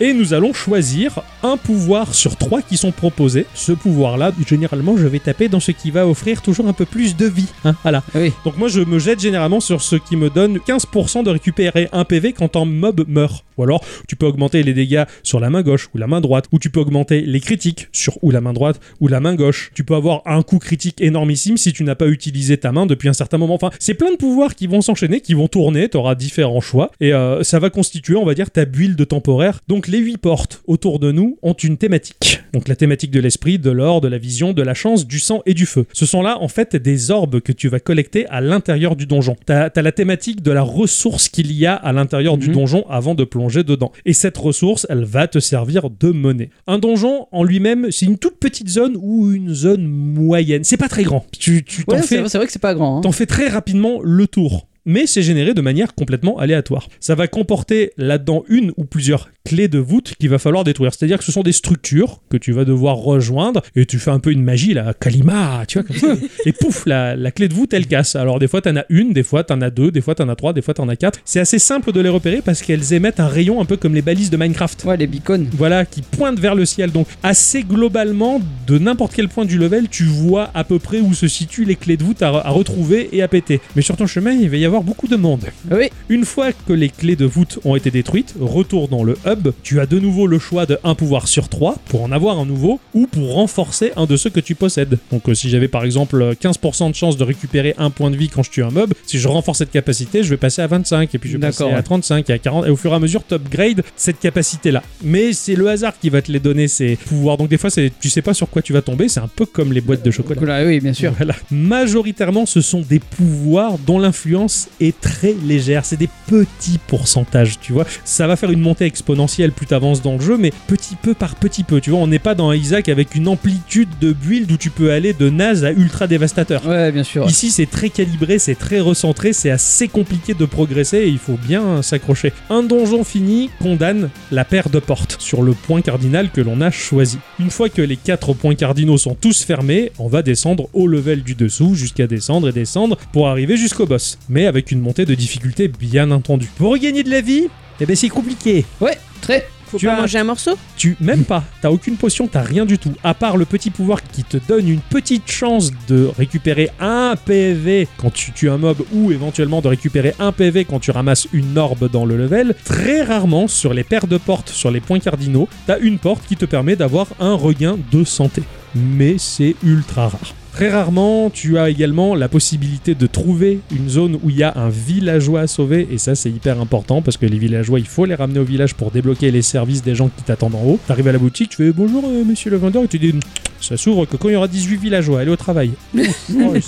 Et nous allons choisir un pouvoir sur trois qui sont proposés. Ce pouvoir-là, généralement, je vais taper dans ce qui va offrir toujours un peu plus de vie. hein, voilà. Oui. Donc moi je me jette généralement sur ce qui me donne 15% de récupérer un PV quand un mob meurt. Ou alors tu peux augmenter les dégâts sur la main gauche ou la main droite, ou tu peux augmenter les critiques sur ou la main droite ou la main gauche. Tu peux avoir un coup critique énormissime si tu n'as pas utilisé ta main depuis un certain moment. Enfin, c'est plein de pouvoirs qui vont s'enchaîner, qui vont tourner, tu auras différents choix, et euh, ça va constituer, on va dire, ta build temporaire. Donc les 8 portes autour de nous ont une thématique. Donc la thématique de l'esprit, de l'or, de la vision, de la chance, du sang et du feu. Ce sont là en fait des orbes que tu vas collecter à l'intérieur du donjon. T'as as la thématique de la ressource qu'il y a à l'intérieur du Mhm. donjon avant de plonger dedans. Et cette ressource, elle va te servir de monnaie. Un donjon en lui-même, c'est une toute petite zone ou une zone moyenne. C'est pas très grand. Tu tu t'en Ouais, fais c'est vrai que c'est pas grand. hein. T'en fais très rapidement le tour. Mais c'est généré de manière complètement aléatoire. Ça va comporter là-dedans une ou plusieurs clés de voûte qu'il va falloir détruire. C'est-à-dire que ce sont des structures que tu vas devoir rejoindre et tu fais un peu une magie, là, Kalima, tu vois, comme ça. et pouf, la, la clé de voûte, elle casse. Alors des fois, t'en as une, des fois, t'en as deux, des fois, t'en as trois, des fois, t'en as quatre. C'est assez simple de les repérer parce qu'elles émettent un rayon un peu comme les balises de Minecraft. Ouais, les beacons. Voilà, qui pointe vers le ciel. Donc, assez globalement, de n'importe quel point du level, tu vois à peu près où se situent les clés de voûte à, à retrouver et à péter. Mais sur ton chemin, il va y avoir beaucoup de monde. Oui. Une fois que les clés de voûte ont été détruites, retour dans le hub, tu as de nouveau le choix de un pouvoir sur trois pour en avoir un nouveau ou pour renforcer un de ceux que tu possèdes. Donc euh, si j'avais par exemple 15% de chance de récupérer un point de vie quand je tue un mob, si je renforce cette capacité, je vais passer à 25 et puis je vais passer à ouais. 35 et à 40 et au fur et à mesure tu upgrades cette capacité là. Mais c'est le hasard qui va te les donner ces pouvoirs. Donc des fois c'est tu sais pas sur quoi tu vas tomber, c'est un peu comme les boîtes de chocolat. Voilà, oui, bien sûr. Voilà. Majoritairement, ce sont des pouvoirs dont l'influence est très légère. C'est des petits pourcentages, tu vois. Ça va faire une montée exponentielle plus t'avances dans le jeu, mais petit peu par petit peu. Tu vois, on n'est pas dans Isaac avec une amplitude de build où tu peux aller de naze à ultra dévastateur. Ouais, bien sûr. Ici, c'est très calibré, c'est très recentré, c'est assez compliqué de progresser et il faut bien s'accrocher. Un donjon fini condamne la paire de portes sur le point cardinal que l'on a choisi. Une fois que les quatre points cardinaux sont tous fermés, on va descendre au level du dessous jusqu'à descendre et descendre pour arriver jusqu'au boss, mais avec une montée de difficulté bien entendue. Pour regagner de la vie, eh ben c'est compliqué. Ouais, très. Faut Tu pas as- manger un morceau Tu même pas, t'as aucune potion, t'as rien du tout, à part le petit pouvoir qui te donne une petite chance de récupérer un PV quand tu tues un mob ou éventuellement de récupérer un PV quand tu ramasses une orbe dans le level. Très rarement sur les paires de portes, sur les points cardinaux, t'as une porte qui te permet d'avoir un regain de santé. Mais c'est ultra rare. Très rarement, tu as également la possibilité de trouver une zone où il y a un villageois à sauver, et ça c'est hyper important parce que les villageois, il faut les ramener au village pour débloquer les services des gens qui t'attendent en haut. T'arrives à la boutique, tu fais bonjour euh, monsieur le vendeur, et tu dis ça s'ouvre que quand il y aura 18 villageois, allez au travail. Ouais,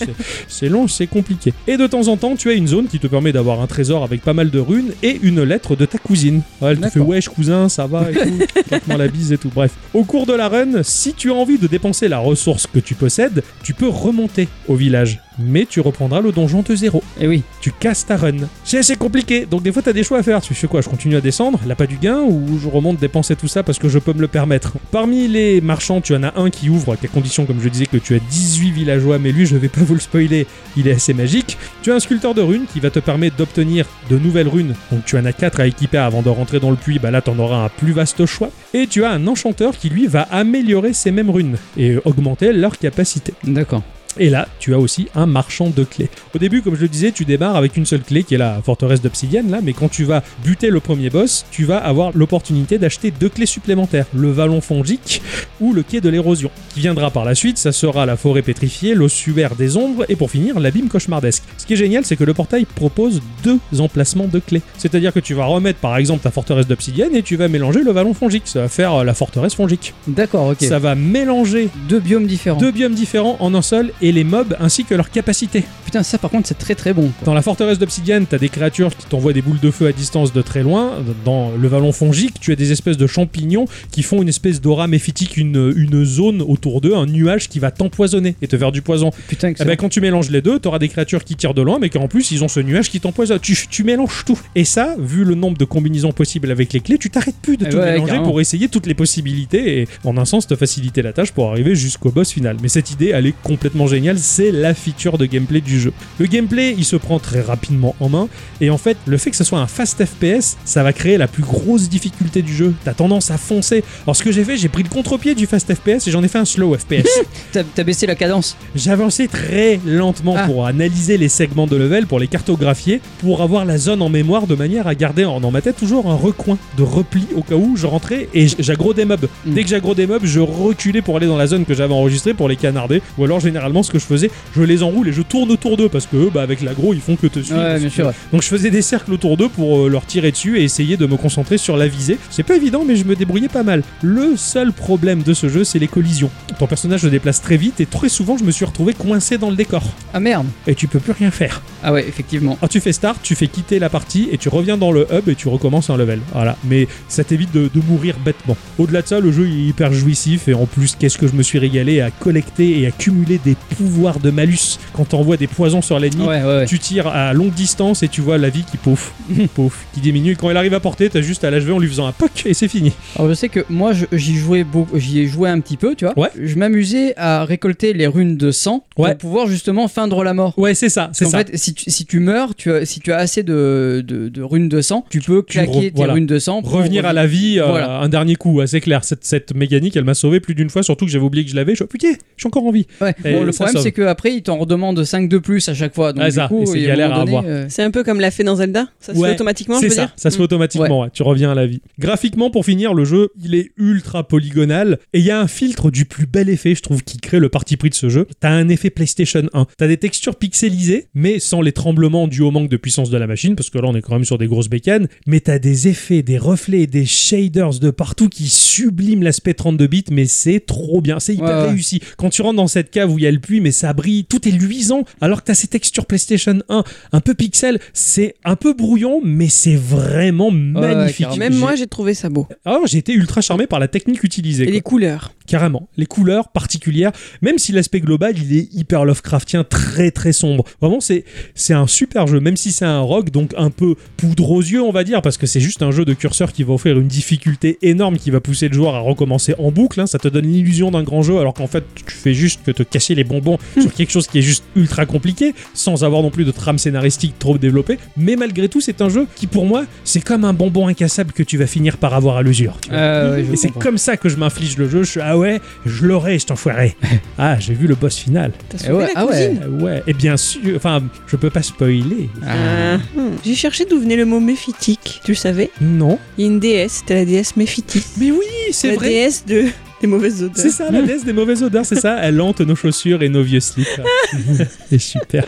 c'est- long, c'est compliqué. Et de temps en temps, tu as une zone qui te permet d'avoir un trésor avec pas mal de runes et une lettre de ta cousine. Ouais, elle te fait wesh cousin, ça va et tout, la bise et tout. Bref, au cours de la run, si tu as envie de dépenser la ressource que tu possèdes, tu peux remonter au village. Mais tu reprendras le donjon de zéro. Et oui. Tu casses ta run. C'est assez compliqué, donc des fois t'as des choix à faire. Tu fais quoi? Je continue à descendre, là pas du gain, ou je remonte dépenser tout ça parce que je peux me le permettre? Parmi les marchands, tu en as un qui ouvre, à condition, comme je disais, que tu as 18 villageois, mais lui je vais pas vous le spoiler, il est assez magique. Tu as un sculpteur de runes qui va te permettre d'obtenir de nouvelles runes, donc tu en as 4 à équiper avant de rentrer dans le puits, bah là t'en auras un plus vaste choix. Et tu as un enchanteur qui lui va améliorer ces mêmes runes et augmenter leur capacité. D'accord. Et là, tu as aussi un marchand de clés. Au début, comme je le disais, tu démarres avec une seule clé qui est la forteresse d'obsidienne là, mais quand tu vas buter le premier boss, tu vas avoir l'opportunité d'acheter deux clés supplémentaires, le vallon fongique ou le quai de l'érosion. Qui viendra par la suite, ça sera la forêt pétrifiée, l'ossuaire des ombres et pour finir, l'abîme cauchemardesque. Ce qui est génial, c'est que le portail propose deux emplacements de clés. C'est-à-dire que tu vas remettre par exemple ta forteresse d'obsidienne et tu vas mélanger le vallon fongique. Ça va faire euh, la forteresse fongique. D'accord, ok. Ça va mélanger Deux biomes différents. deux biomes différents en un seul et les mobs ainsi que leurs capacités. Putain, ça par contre, c'est très très bon. Dans la forteresse d'Obsidian, t'as des créatures qui t'envoient des boules de feu à distance de très loin. Dans le vallon fongique, tu as des espèces de champignons qui font une espèce d'aura méphitique, une, une zone autour d'eux, un nuage qui va t'empoisonner et te faire du poison. Putain, Eh ben, quand tu mélanges les deux, t'auras des créatures qui tirent de loin, mais qu'en plus ils ont ce nuage qui t'empoisonne. Tu, tu mélanges tout. Et ça, vu le nombre de combinaisons possibles avec les clés, tu t'arrêtes plus de Eh tout ouais, mélanger carrément. pour essayer toutes les possibilités et en un sens te faciliter la tâche pour arriver jusqu'au boss final. Mais cette idée, elle est complètement géniale. C'est la feature de gameplay du jeu. Le gameplay, il se prend très rapidement en main. Et en fait, le fait que ce soit un fast FPS, ça va créer la plus grosse difficulté du jeu. T'as tendance à foncer. Alors ce que j'ai fait, j'ai pris le contre-pied du fast FPS et j'en ai fait un slow FPS. T'as baissé la cadence. J'avançais très lentement Ah. pour analyser les segments de level, pour les cartographier, pour avoir la zone en mémoire de manière à garder en, dans ma tête toujours un recoin de repli au cas où je rentrais et j'aggro des mobs. Mm. Dès que j'aggro des mobs, je reculais pour aller dans la zone que j'avais enregistrée pour les canarder. Ou alors généralement ce que je faisais, je les enroule et je tourne autour d'eux parce que eux, bah, avec l'aggro, ils font que te suivre. Ouais, bien sûr. Donc je faisais des cercles autour d'eux pour euh, leur tirer dessus et essayer de me concentrer sur la visée. C'est pas évident, mais je me débrouillais pas mal. Le seul problème de ce jeu, c'est les collisions. Ton personnage se déplace très vite et très souvent, je me suis retrouvé coincé dans le décor. Ah merde. Et tu peux plus rien faire. Ah ouais, effectivement. Alors tu fais start, tu fais quitter la partie et tu reviens dans le hub et tu recommences un level. Voilà. Mais ça t'évite de, de mourir bêtement. Au-delà de ça, le jeu est hyper jouissif et en plus, qu'est-ce que je me suis régalé à collecter et accumuler des pouvoirs de malus quand t'envoies des poisons sur l'ennemi. Ouais, ouais, ouais. Tu tires à longue distance et tu vois la vie qui pouf, qui diminue. Et quand elle arrive à porter, t'as juste à l'achever en lui faisant un poc et c'est fini. Alors je sais que moi j'y jouais beaucoup, j'y ai joué un petit peu, tu vois. Ouais. Je m'amusais à récolter les runes de sang pour pouvoir justement feindre la mort. Ouais, c'est ça, c'est En ça. fait, si tu, si tu meurs, tu as, si tu as assez de, de, de runes de sang, tu peux Tu claquer re- tes voilà. runes de sang. pour Revenir à la vie euh, Voilà. un dernier coup, c'est clair. Cette, cette mécanique, elle m'a sauvé plus d'une fois, surtout que j'avais oublié que je l'avais. Je suis putain, je suis encore en vie. Ouais. Bon, le problème sauve. c'est qu'après ils t'en redemandent 5 de plus à chaque fois. Donc Ouais, du ça, coup, et c'est galère à avoir. euh, C'est un peu comme l'a fait dans Zelda Ça se Ouais, fait automatiquement, je C'est veux ça, dire ça se fait automatiquement, ouais, tu reviens à la vie. Graphiquement, pour finir, le jeu, il est ultra polygonal et il y a un filtre du plus bel effet, je trouve, qui crée le parti pris de ce jeu. T'as un effet PlayStation 1. T'as des textures pixelisées, mais sans les tremblements dus au manque de puissance de la machine, parce que là, on est quand même sur des grosses bécanes. Mais t'as des effets, des reflets, et des shaders de partout qui subliment l'aspect 32 bits, mais c'est trop bien, c'est hyper Ouais, ouais. réussi. Quand tu rentres dans cette cave où il y a le mais ça brille, tout est luisant, alors que t'as ces textures PlayStation 1 un peu pixel, c'est un peu brouillon, mais c'est vraiment magnifique. Même moi, j'ai trouvé ça beau. alors j'ai été ultra charmé par la technique utilisée. Et quoi. les couleurs. Carrément. Les couleurs particulières, même si l'aspect global, il est hyper Lovecraftien, très très sombre. Vraiment, c'est c'est un super jeu, même si c'est un rock, donc un peu poudre aux yeux, on va dire, parce que c'est juste un jeu de curseur qui va offrir une difficulté énorme qui va pousser le joueur à recommencer en boucle. hein. Ça te donne l'illusion d'un grand jeu, alors qu'en fait, tu fais juste que te casser les bonbons sur quelque chose qui est juste ultra compliqué, sans avoir non plus de trame scénaristique trop développée. Mais malgré tout, c'est un jeu qui, pour moi, c'est comme un bonbon incassable que tu vas finir par avoir à l'usure. euh, ouais, je Et c'est comme ça que je m'inflige le jeu. Je suis ah ouais, je l'aurai, je t'enfoiré. ah, j'ai vu le boss final. T'as Eh ouais, la ah cousine Euh, ouais, et bien sûr, enfin, je peux pas spoiler. Ah. Ah, hmm. J'ai cherché d'où venait le mot méphitique. Tu le savais? Non. Il y a une déesse, c'était la déesse Méphitis. Mais oui, c'est La vrai. déesse de... des mauvaises odeurs. C'est ça, la déesse des mauvaises odeurs, c'est ça. Elle hante nos chaussures et nos vieux slips. c'est super.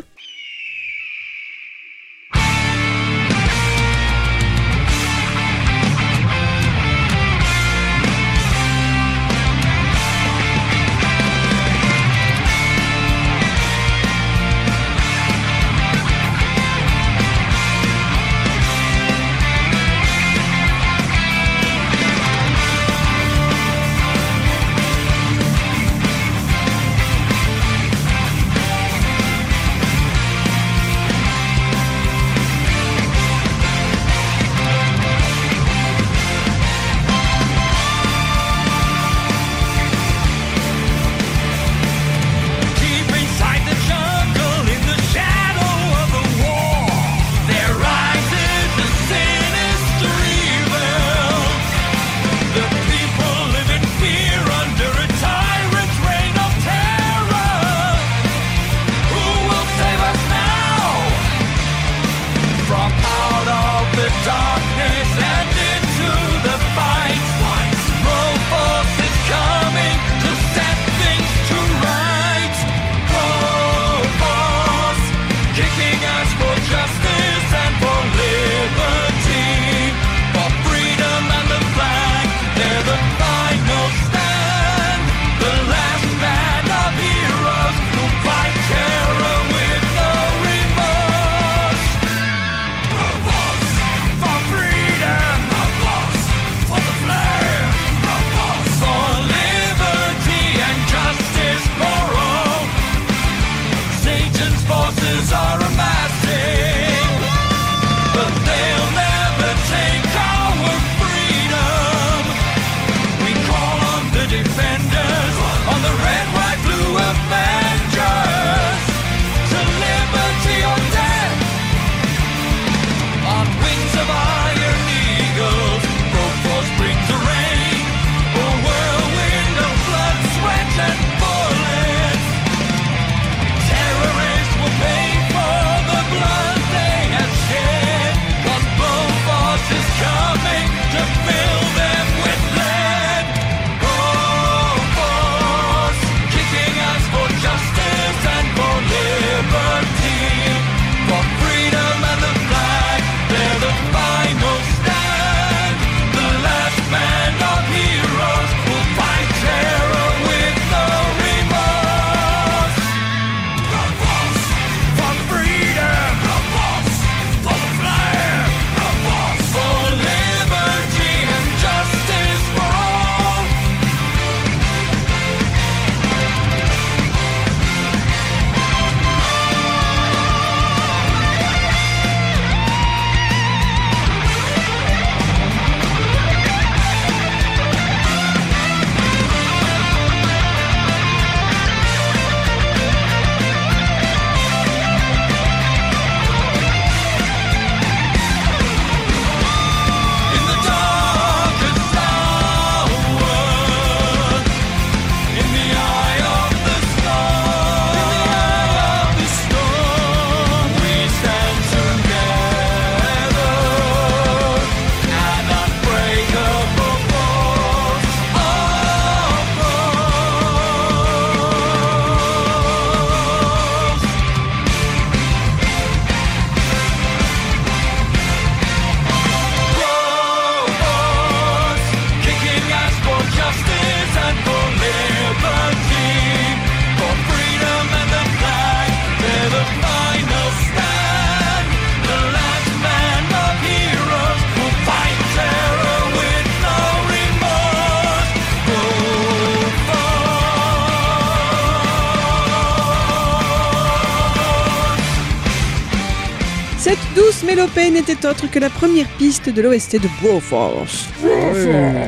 N'était autre que la première piste de l'OST de Broforce.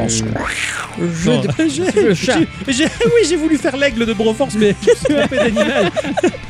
Jeu Non, de- j'ai- le chat. oui, j'ai voulu faire l'aigle de Broforce, mais je suis trompé d'animal.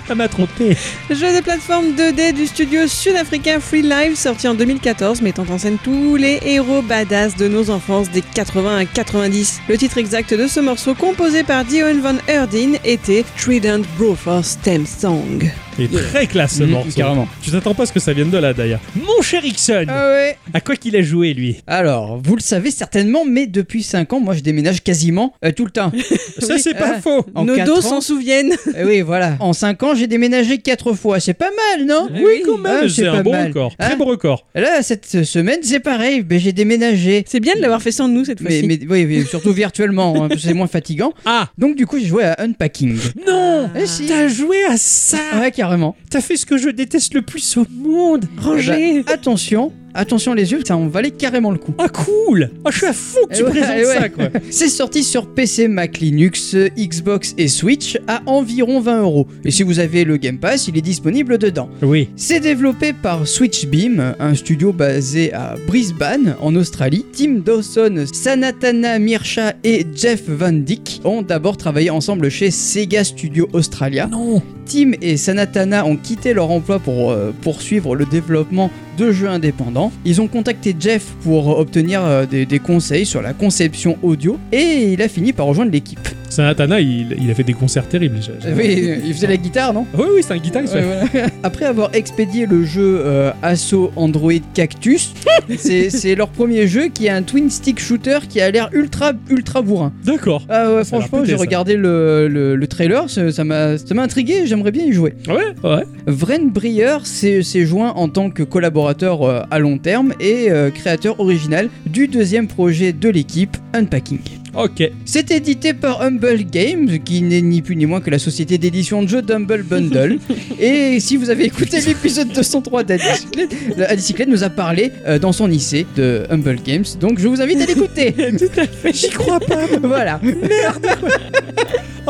Ça m'a trompé. Jeu de plateforme 2D du studio sud-africain Free Live sorti en 2014 mettant en scène tous les héros badass de nos enfances des 80 à 90. Le titre exact de ce morceau composé par Dion Van Erdin était Trident Broforce Theme Song. Est très classe ce Mmh, morceau. carrément. Tu t'attends pas à ce que ça vienne de là d'ailleurs. Mon cher Ixon, Ah ouais à quoi qu'il a joué lui Alors, vous le savez certainement, mais depuis 5 ans, moi je déménage quasiment euh, tout le temps. Ça Oui, c'est pas ah. faux. En Nos quatre dos ans- s'en souviennent. Eh oui, voilà. En 5 ans, j'ai déménagé 4 fois. C'est pas mal, non Eh Oui, quand même, Ah, c'est un pas bon mal. record. Hein Très beau record. Là, cette semaine, c'est pareil. Ben, j'ai déménagé. C'est bien de l'avoir fait sans nous cette Mais, fois-ci. mais oui, oui, surtout virtuellement, hein, parce que c'est moins fatigant. Ah Donc, du coup, j'ai joué à Unpacking. non Eh si. T'as joué à ça Ouais, carrément. T'as fait ce que je déteste le plus au monde. Eh ben, attention, attention les yeux, ça en valait carrément le coup. Ah cool Ah je suis à fond que tu ouais, présentes ouais. ça quoi C'est sorti sur PC, Mac, Linux, Xbox et Switch à environ 20 euros. Et si vous avez le Game Pass, il est disponible dedans. Oui. C'est développé par Switchbeam, un studio basé à Brisbane, en Australie. Tim Dawson, Sanatana Mirsha et Jeff Van Dyck ont d'abord travaillé ensemble chez Sega Studio Australia. Non Tim et Sanatana ont quitté leur emploi pour euh, poursuivre le développement de jeux indépendants. Ils ont contacté Jeff pour obtenir euh, des, des conseils sur la conception audio et il a fini par rejoindre l'équipe. Sanatana, il, il a fait des concerts terribles. j'ai- j'ai- Oui, il faisait la guitare, non? Oui, oui, c'est un guitariste. Ouais, ouais. voilà. Après avoir expédié le jeu euh, Asso Android Cactus, c'est c'est leur premier jeu qui est un twin stick shooter qui a l'air ultra ultra bourrin. D'accord. Ah ouais, Ça a l'air franchement, pété, j'ai ça. regardé le, le- le trailer, ça ça m'a ça m'a intrigué, j'aimerais bien y jouer. Ouais, ouais. Vren Breer s'est s'est joint en tant que collaborateur euh, à long terme et euh, créateur original du deuxième projet de l'équipe, Unpacking. Ok. C'est édité par Humble Games, qui n'est ni plus ni moins que la société d'édition de jeux d'Humble Bundle. et si vous avez écouté l'épisode 203 d'Adicyclette, Adicyclette nous a parlé euh, dans son IC de Humble Games, donc je vous invite à l'écouter. J'y crois pas. voilà.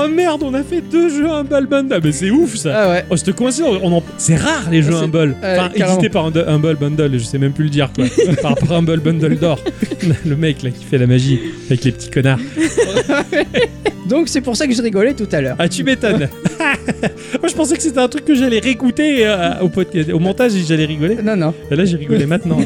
Oh merde, on a fait deux jeux Humble Bundle. Mais c'est ouf ça. Ah ouais. Oh, cette coïncidence, on en... c'est rare les jeux C'est- Humble. euh, enfin, édité par Humble Bundle, je sais même plus le dire quoi. par, par Humble Bundle d'or. le mec là qui fait la magie avec les petits connards. né? Donc c'est pour ça que je rigolais tout à l'heure. Ah, tu m'étonnes. Moi je pensais que c'était un truc que j'allais réécouter euh, au, podcast- au montage et j'allais rigoler. Non, non. Et là j'ai rigolé maintenant.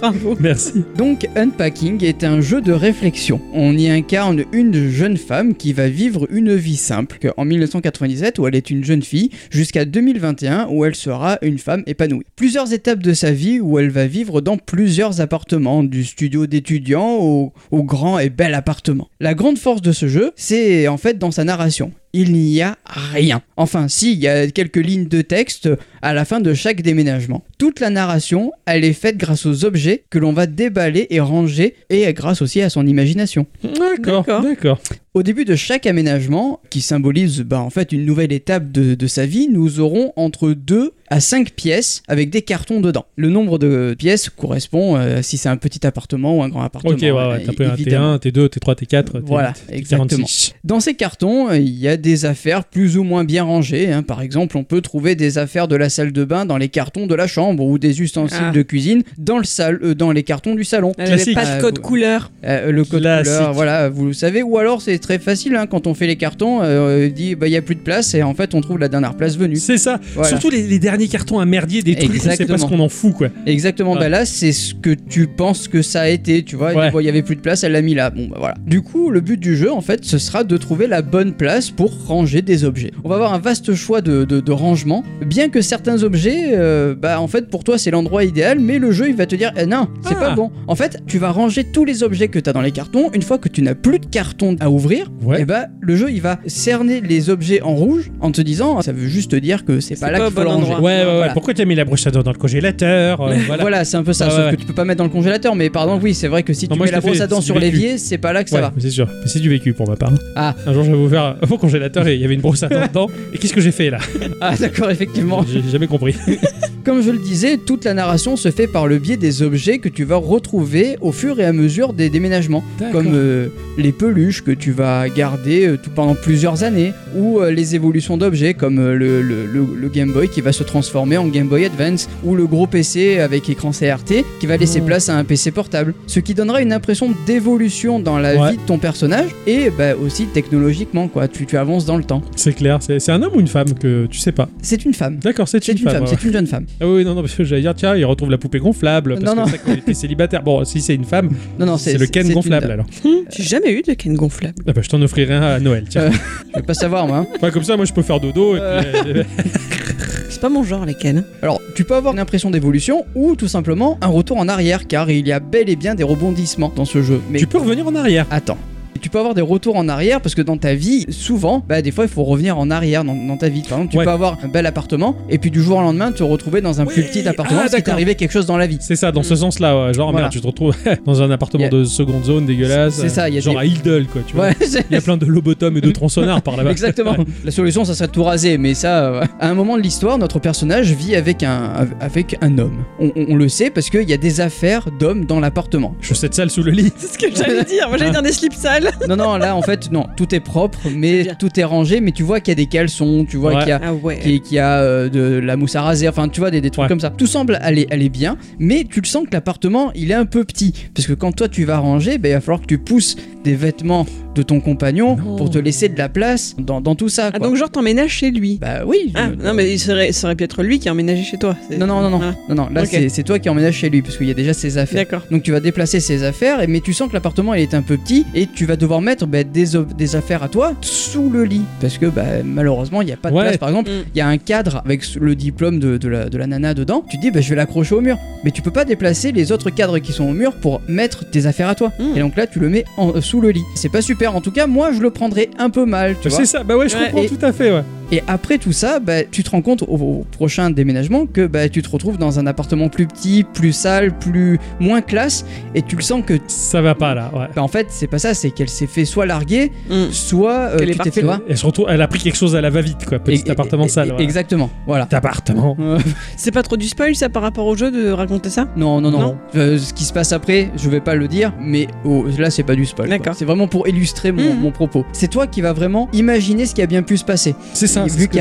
Bravo. Merci. Donc Unpacking est un jeu de réflexion. On y incarne une jeune femme qui va vivre une vie simple, en 1997 où elle est une jeune fille, jusqu'à 2021 où elle sera une femme épanouie. Plusieurs étapes de sa vie où elle va vivre dans plusieurs appartements, du studio d'étudiant au, au grand et bel appartement. La grande force de ce jeu, c'est en fait dans sa narration. Il n'y a rien. Enfin, si, il y a quelques lignes de texte à la fin de chaque déménagement. Toute la narration, elle est faite grâce aux objets que l'on va déballer et ranger et grâce aussi à son imagination. D'accord. D'accord. Au début de chaque aménagement, qui symbolise bah, en fait une nouvelle étape de, de sa vie, nous aurons entre 2 à 5 pièces avec des cartons dedans. Le nombre de pièces correspond euh, si c'est un petit appartement ou un grand appartement. Ok, ouais, ouais. T'as pris un évidemment. T1, T2, T3, T4. T8, Voilà, exactement. 46. Dans ces cartons, il y a des affaires plus ou moins bien rangées. hein. Par exemple, on peut trouver des affaires de la salle de bain dans les cartons de la chambre ou des ustensiles Ah. de cuisine dans, le sal- euh, dans les cartons du salon. Classique. pas de code vous- couleur. Euh, le code Classique. couleur, voilà, vous le savez. Ou alors c'est très facile hein, quand on fait les cartons, euh, il dit bah il y a plus de place et en fait on trouve la dernière place venue. C'est ça. Voilà. Surtout les, les derniers cartons à merdier des trucs, on sait pas Exactement. ce qu'on en fout quoi. Exactement, Ouais. bah là c'est ce que tu penses que ça a été, tu vois. Il Ouais. bon, il y avait plus de place, elle l'a mis là. Bon bah voilà. Du coup, le but du jeu en fait, ce sera de trouver la bonne place pour ranger des objets. On va avoir un vaste choix de, de, de rangement, bien que certains objets, euh, bah en fait pour toi c'est l'endroit idéal, mais le jeu il va te dire eh, non, c'est Ah. pas bon. En fait, tu vas ranger tous les objets que tu as dans les cartons. Une fois que tu n'as plus de cartons à ouvrir, Ouais. et bah le jeu il va cerner les objets en rouge en te disant ça veut juste te dire que c'est pas là qu'il faut au le bon ranger. Ouais, ouais, ouais. Voilà. Pourquoi tu as mis la broche à dents dans le congélateur euh, Voilà, Voilà. c'est un peu ça, sauf ouais. que tu peux pas mettre dans le congélateur, mais pardon, oui, c'est vrai que si Non, tu moi, mets je la brosse à dents sur l'évier, c'est pas là que ça Ouais, va. c'est sûr. Mais c'est du vécu pour ma part. Ah. Un jour, j'avais ouvert un congélateur et il y avait une brosse à dents dedans. Et qu'est-ce que j'ai fait là? Ah, d'accord, effectivement. J'ai jamais compris. Comme je le disais, toute la narration se fait par le biais des objets que tu vas retrouver au fur et à mesure des déménagements. Comme euh, les peluches que tu vas garder euh, tout pendant plusieurs années, ou euh, les évolutions d'objets comme le, le- le- le Game Boy qui va se transformer en Game Boy Advance, ou le gros PC avec écran CRT qui va laisser Oh. place à un PC portable. Ce qui donnera une impression d'évolution dans la Ouais. vie de ton personnage et bah, aussi technologiquement, quoi. Tu, tu dans le temps. C'est clair. C'est un homme ou une femme que tu sais pas? C'est une femme. D'accord, c'est C'est une, une femme, ouais. c'est une jeune femme. Ah oui, non, non, parce que j'allais dire, tiens, il retrouve la poupée gonflable. Parce Non, que non. c'est ça qu'il était célibataire. Bon, si c'est une femme, Non, non, c'est le Ken une gonflable alors. J'ai jamais eu de Ken gonflable. Ah bah, je t'en offrirai un à Noël, tiens. Euh. Je veux pas savoir, moi. hein. Ouais, comme ça, moi, je peux faire dodo. Et puis, euh, C'est pas mon genre, les Ken. Alors, tu peux avoir une impression d'évolution ou tout simplement un retour en arrière, car il y a bel et bien des rebondissements dans ce jeu. Mais tu peux revenir en arrière. attends. Tu peux avoir des retours en arrière parce que dans ta vie, souvent, bah, des fois, il faut revenir en arrière dans, dans ta vie. Par exemple, tu Ouais. peux avoir un bel appartement et puis du jour au lendemain te retrouver dans un plus petit appartement Ah, parce qu'il t'est d'accord. arrivé quelque chose dans la vie. C'est ça, dans ce sens-là, ouais. genre Voilà. merde, tu te retrouves dans un appartement de seconde zone dégueulasse. C'est ça, il y a genre des- à Hildel, quoi, tu vois. Ouais, Il y a plein de lobotomes et de tronçonnards par là-bas. Exactement. La solution, ça serait de tout raser, mais ça, euh, à un moment de l'histoire, notre personnage vit avec un, avec un homme. On, on- on le sait parce qu'il y a des affaires d'hommes dans l'appartement. Chaussettes sales sous le lit. C'est ce que j'allais dire. Moi, j'allais dire des slips sales. Non, non, là, en fait, non, tout est propre, mais tout est rangé, mais tu vois qu'il y a des caleçons, tu vois Ouais. qu'il y a Ah ouais. qui, qui a euh, de la mousse à raser, enfin tu vois des, des trucs Ouais. comme ça. Tout semble aller, aller bien, mais tu le sens que l'appartement il est un peu petit. Parce que quand toi tu vas ranger, ben, il va falloir que tu pousses des vêtements de ton compagnon Non. pour te laisser de la place dans, dans tout ça. Ah, donc, genre, t'emménages chez lui. Bah oui. Ah, non, mais il serait, ça aurait pu être lui qui a emménagé chez toi. C'est- non, non, non, non, Ah, non, non, là c'est- c'est toi qui emménages chez lui parce qu'il y a déjà ses affaires. D'accord. Donc tu vas déplacer ses affaires, mais tu sens que l'appartement il est un peu petit et tu vas devoir mettre bah, des, affaires à toi sous le lit parce que bah, malheureusement il n'y a pas de Ouais. place. Par exemple, Mm. il y a un cadre avec le diplôme de, de la, de la nana dedans. Tu te dis bah, je vais l'accrocher au mur, mais tu peux pas déplacer les autres cadres qui sont au mur pour mettre tes affaires à toi. Mm. Et donc là tu le mets en- euh, sous le lit. C'est pas super. En tout cas moi je le prendrais un peu mal. Tu vois C'est ça, bah ouais, je Ouais. comprends Et- tout à fait, ouais. Et après tout ça, bah, tu te rends compte au, au prochain déménagement que bah, tu te retrouves dans un appartement plus petit, plus sale, plus moins classe, et tu le sens que Ça va pas là, ouais. bah, en fait c'est pas ça, c'est qu'elle s'est fait soit larguer, Mm. soit euh, est tu t'es. Elle se retrouve, elle a pris quelque chose à la va-vite, quoi. Petit Et- appartement et- sale. et- voilà. Exactement, voilà. Petit appartement. C'est pas trop du spoil, ça, par rapport au jeu de raconter ça? Non, non, non. Non? Euh, ce qui se passe après, je vais pas le dire, mais oh, là c'est pas du spoil. D'accord. C'est vraiment pour illustrer mon, Mhm. mon propos. C'est toi qui vas vraiment imaginer ce qui a bien pu se passer. C'est ça, Vu qu'il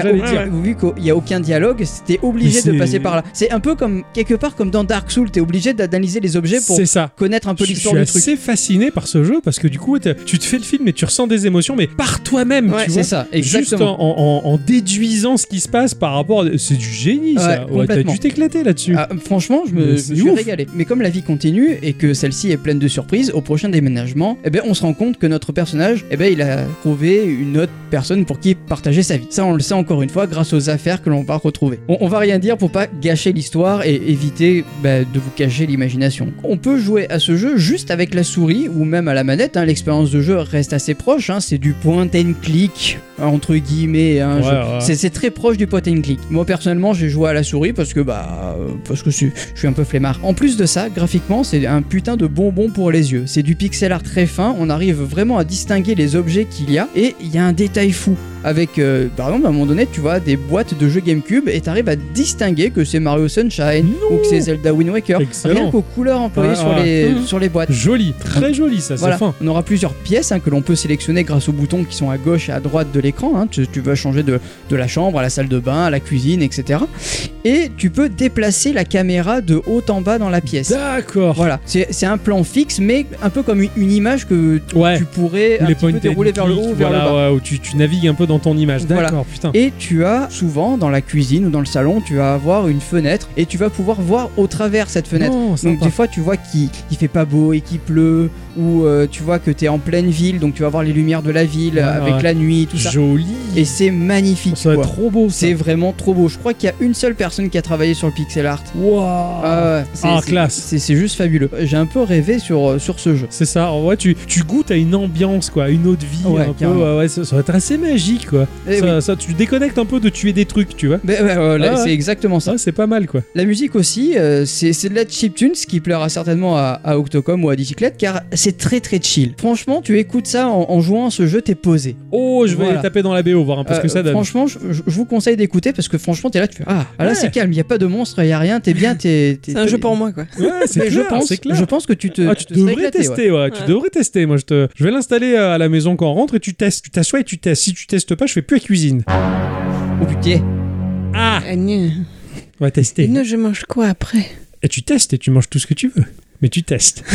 y a aucun- dialogue, c'était obligé de passer par là. C'est un peu comme quelque part comme dans Dark Souls, t'es obligé d'analyser les objets pour ça. connaître un peu Je l'histoire suis du truc. assez fasciné par ce jeu parce que du coup, tu te fais le film et tu ressens des émotions, mais par toi-même, Ouais, C'est ça, Juste exactement. en, en- en déduisant ce qui se passe par rapport. à- C'est du génie, ça. Ouais, Ouais, t'as dû t'éclater là-dessus. Ah, franchement, je me, je suis régalé. Mais comme la vie continue et que celle-ci est pleine de surprises, au prochain déménagement, eh ben, on se rend compte que notre personnage, eh ben, il a trouvé une autre personne pour qui partager sa vie. Ça, on le sait encore une fois grâce aux affaires que l'on va retrouver. On, on va rien dire pour pas gâcher l'histoire et éviter bah, de vous cacher l'imagination. On peut jouer à ce jeu juste avec la souris ou même à la manette. hein. L'expérience de jeu reste assez proche. hein. C'est du point and click entre guillemets. hein. Ouais, Je- ouais. c'est- très proche du point and click. Moi personnellement, j'ai joué à la souris parce que bah euh, parce que je je suis un peu flemmard. En plus de ça, graphiquement, c'est un putain de bonbon pour les yeux. C'est du pixel art très fin. On arrive vraiment à distinguer les objets qu'il y a et il y a un détail fou. Avec, euh, par exemple, à un moment donné, tu vois des boîtes de jeux GameCube et t'arrives à distinguer que c'est Mario Sunshine Non. ou que c'est Zelda Wind Waker. Excellent. Rien qu'aux couleurs employées Ouais, sur, ouais. les, Mhm. sur les boîtes. Joli, très joli, ça, Voilà, c'est fin. on aura plusieurs pièces hein, que l'on peut sélectionner grâce aux boutons qui sont à gauche et à droite de l'écran. hein. Tu, tu vas changer de, de la chambre à la salle de bain, à la cuisine, etc. Et tu peux déplacer la caméra de haut en bas dans la pièce. D'accord. Voilà, c'est c'est un plan fixe, mais un peu comme une, une image que Ouais. tu pourrais Ou un les petit peu point dérouler vers le haut vers voilà, le bas. ouais, où tu, tu navigues un peu dans ton image. Voilà. Putain. Et tu as souvent dans la cuisine ou dans le salon, tu vas avoir une fenêtre et tu vas pouvoir voir au travers cette fenêtre. Non, Donc des fois tu vois qu'il il fait pas beau et qu'il pleut ou euh, tu vois que tu es en pleine ville donc tu vas voir les lumières de la ville Ouais, avec ouais. la nuit tout ça Joli. et c'est magnifique ça va quoi. être trop beau. C'est vraiment trop beau. Je crois qu'il y a une seule personne qui a travaillé sur le pixel art. Waouh. Ah, Ah, classe. C'est juste fabuleux. J'ai un peu rêvé sur, euh, sur ce jeu. C'est ça, en vrai, tu, tu goûtes à une ambiance, quoi, une autre vie, Ouais, un peu, ouais, ça, ça va être assez magique, quoi. Eh ça, oui. ça, tu déconnectes un peu de tuer des trucs, tu vois. Mais, ouais, ouais, là, Ah ouais. c'est exactement ça. Ça, c'est pas mal, quoi. La musique aussi, euh, c'est c'est de la chiptune, ce qui plaira certainement à, à Octocom ou à Dicyclette, car c'est c'est très très chill. Franchement, tu écoutes ça en, en jouant à ce jeu, t'es posé. Oh, je vais Voilà. taper dans la BO, voir un peu ce que Euh, ça donne. Franchement, je, vous conseille d'écouter parce que franchement, t'es là, tu fais Ah, ah, là Ouais. c'est calme, il y a pas de monstre, il y a rien, t'es bien, t'es. C'est un jeu pour moi, quoi. Ouais, c'est je pense, c'est clair. je pense que tu te. Ah, tu te devrais tester, ouais. Tu devrais tester. Moi, je te, je vais l'installer euh, à la maison quand on rentre et tu testes. Tu t'assois et tu testes. Si tu testes pas, je fais plus la cuisine. Oh putain. Ah, gna. on va tester. Et non, je mange quoi après? Et tu testes et tu manges tout ce que tu veux. Mais tu testes.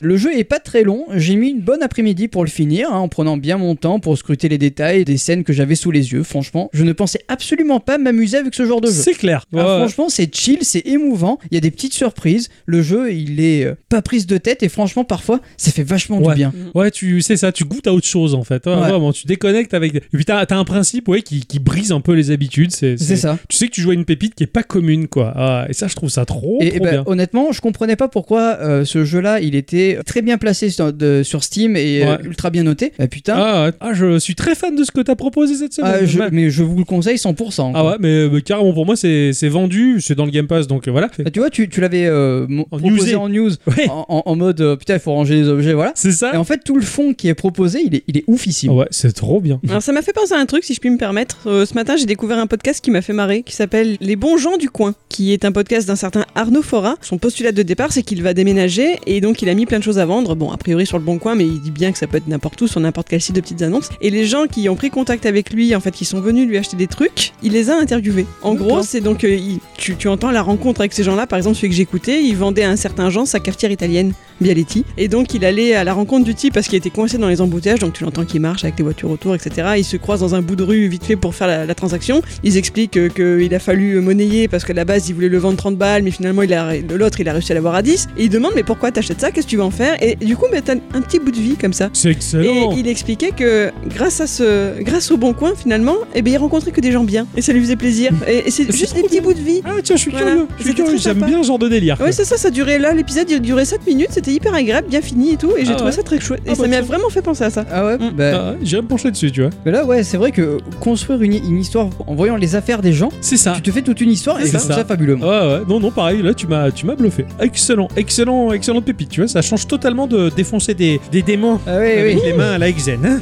Le jeu est pas très long, j'ai mis une bonne après-midi pour le finir, hein, en prenant bien mon temps pour scruter les détails des scènes que j'avais sous les yeux. Franchement, je ne pensais absolument pas m'amuser avec ce genre de jeu. C'est clair. Ah, Ouais, franchement, c'est chill, c'est émouvant. Il y a des petites surprises. Le jeu, il est euh, pas prise de tête et franchement, parfois, ça fait vachement Ouais. du bien. Ouais, tu sais ça, tu goûtes à autre chose en fait. Ouais, Ouais. Vraiment, tu déconnectes avec. Et puis t'as as un principe ouais, qui, qui brise un peu les habitudes. C'est C'est ça. Tu sais que tu joues à une pépite qui est pas commune quoi. Ah, et ça, je trouve ça trop, Et, trop et ben, bien. honnêtement, je comprenais pas pourquoi euh, ce jeu-là, il était très bien placé sur, de- sur Steam et euh, Ouais. ultra bien noté. Ah, putain, Ah, ouais. ah, je suis très fan de ce que t'as proposé cette semaine. Ah, je- mais je vous le conseille 100%. Ah quoi. ouais, mais, mais carrément pour moi, c'est c'est vendu, c'est dans le Game Pass, donc euh, voilà. Ah, tu vois, tu, tu l'avais euh, proposé newsé. en news, Ouais. en, en- en mode euh, putain, il faut ranger les objets, voilà. C'est ça Et en fait, tout le fond qui est proposé, il est, il est oufissime. Ouais, c'est trop bien. Alors ça m'a fait penser à un truc, si je puis me permettre. Euh, ce matin, j'ai découvert un podcast qui m'a fait marrer, qui s'appelle Les bons gens du coin, qui est un podcast d'un certain Arnaud Fora. Son postulat de départ, c'est qu'il va déménager et donc il a mis plein de choses à vendre. Bon, a priori sur le bon coin, mais il dit bien que ça peut être n'importe où, sur n'importe quel site de petites annonces. Et les gens qui ont pris contact avec lui, en fait, qui sont venus lui acheter des trucs, il les a interviewés. En gros, c'est donc euh, il- tu, tu entends la rencontre avec ces gens-là. Par exemple, celui que j'écoutais, il vendait à un certain Jean sa cafetière italienne. Bialetti. Et donc il allait à la rencontre du type parce qu'il était coincé dans les embouteillages, donc tu l'entends qu'il marche avec les voitures autour, etc. Ils se croisent dans un bout de rue vite fait pour faire la, la transaction. Ils expliquent euh, qu'il a fallu monnayer parce qu'à la base il voulait le vendre 30 balles, mais finalement il a- l'autre il a réussi à l'avoir à 10. Et il demande mais pourquoi t'achètes ça? Qu'est-ce que tu vas en faire? Et du coup, bah, t'as un petit bout de vie comme ça. C'est Et excellent. il expliquait que grâce à ce, grâce au bon coin finalement, eh ben il rencontrait que des gens bien et ça lui faisait plaisir. Et, et c'est juste des petits bouts de vie. Ah tiens, je suis Voilà. curieux. Je suis C'était curieux. très J'aime bien ce genre de délire. Ouais, c'est ça, ça durait là, l'épisode il durait 7 minutes, c'était hyper agréable, bien fini et tout, et j'ai Ah trouvé ouais. ça très chouette. Et Ah ça bah m'a tiens. vraiment fait penser à ça. Ah ouais, Mm. bah, Ah, J'irais me pencher dessus, tu vois. mais là, ouais, c'est vrai que construire une, une histoire en voyant les affaires des gens, C'est ça. tu te fais toute une histoire et C'est ça. ça fabuleux. Ouais, ouais, non, non, pareil, là tu m'as, tu m'as bluffé. Excellent, excellent, excellente pépite, tu vois, ça change totalement de défoncer des, des démons Ah oui, avec oui. les mains à la Xen. hein.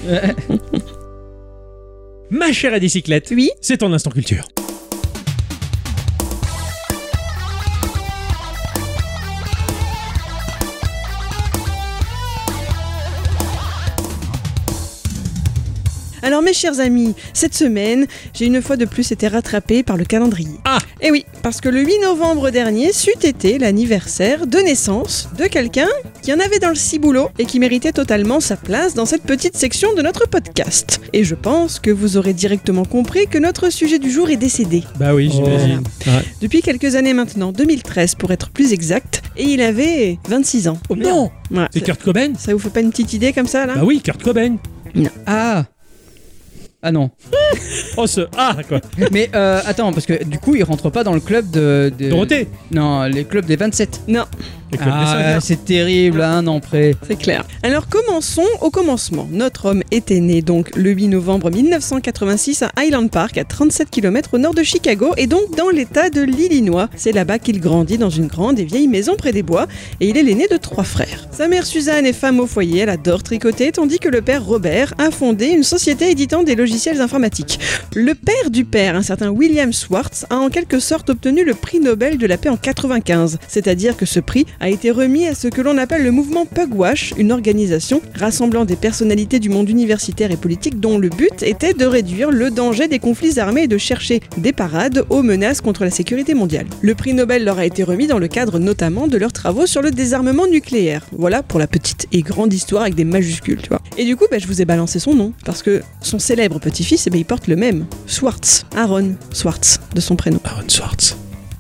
Ma chère à bicyclette, Oui. c'est ton instant culture. Alors mes chers amis, cette semaine, j'ai une fois de plus été rattrapée par le calendrier. Ah Et oui, parce que le 8 novembre dernier c'eût été l'anniversaire de naissance de quelqu'un qui en avait dans le ciboulot et qui méritait totalement sa place dans cette petite section de notre podcast. Et je pense que vous aurez directement compris que notre sujet du jour est décédé. Bah oui, j'imagine. Ouais. Depuis quelques années maintenant, 2013 pour être plus exact, et il avait 26 ans. Oh, non. C'est Kurt Cobain Ça vous fait pas une petite idée comme ça là? Bah oui, Kurt Cobain. Ah Ah non. Oh ce ah quoi. Mais euh, attends, parce que du coup, il rentre pas dans le club de. de- Dorothée. Non, les clubs des 27. Non, Le club des Ah, cinq. c'est terrible, à un an près. c'est clair. Alors commençons au commencement. Notre homme était né donc le 8 novembre 1986 à Highland Park, à 37 km au nord de Chicago, et donc dans l'état de l'Illinois. C'est là-bas qu'il grandit dans une grande et vieille maison près des bois, et il est l'aîné de trois frères. Sa mère Suzanne est femme au foyer, elle adore tricoter, tandis que le père Robert a fondé une société éditant des logiciels informatiques. Le père du père, un certain William Swartz, a en quelque sorte obtenu le prix Nobel de la paix en 95, c'est-à-dire que ce prix a été remis à ce que l'on appelle le mouvement Pugwash, une organisation rassemblant des personnalités du monde universitaire et politique dont le but était de réduire le danger des conflits armés et de chercher des parades aux menaces contre la sécurité mondiale. Le prix Nobel leur a été remis dans le cadre notamment de leurs travaux sur le désarmement nucléaire. Voilà pour la petite et grande histoire avec des majuscules, tu vois. Et du coup, bah, je vous ai balancé son nom, parce que son célèbre petit-fils, eh ben, il porte le même. Swartz. Aaron Swartz, de son prénom. Aaron Swartz.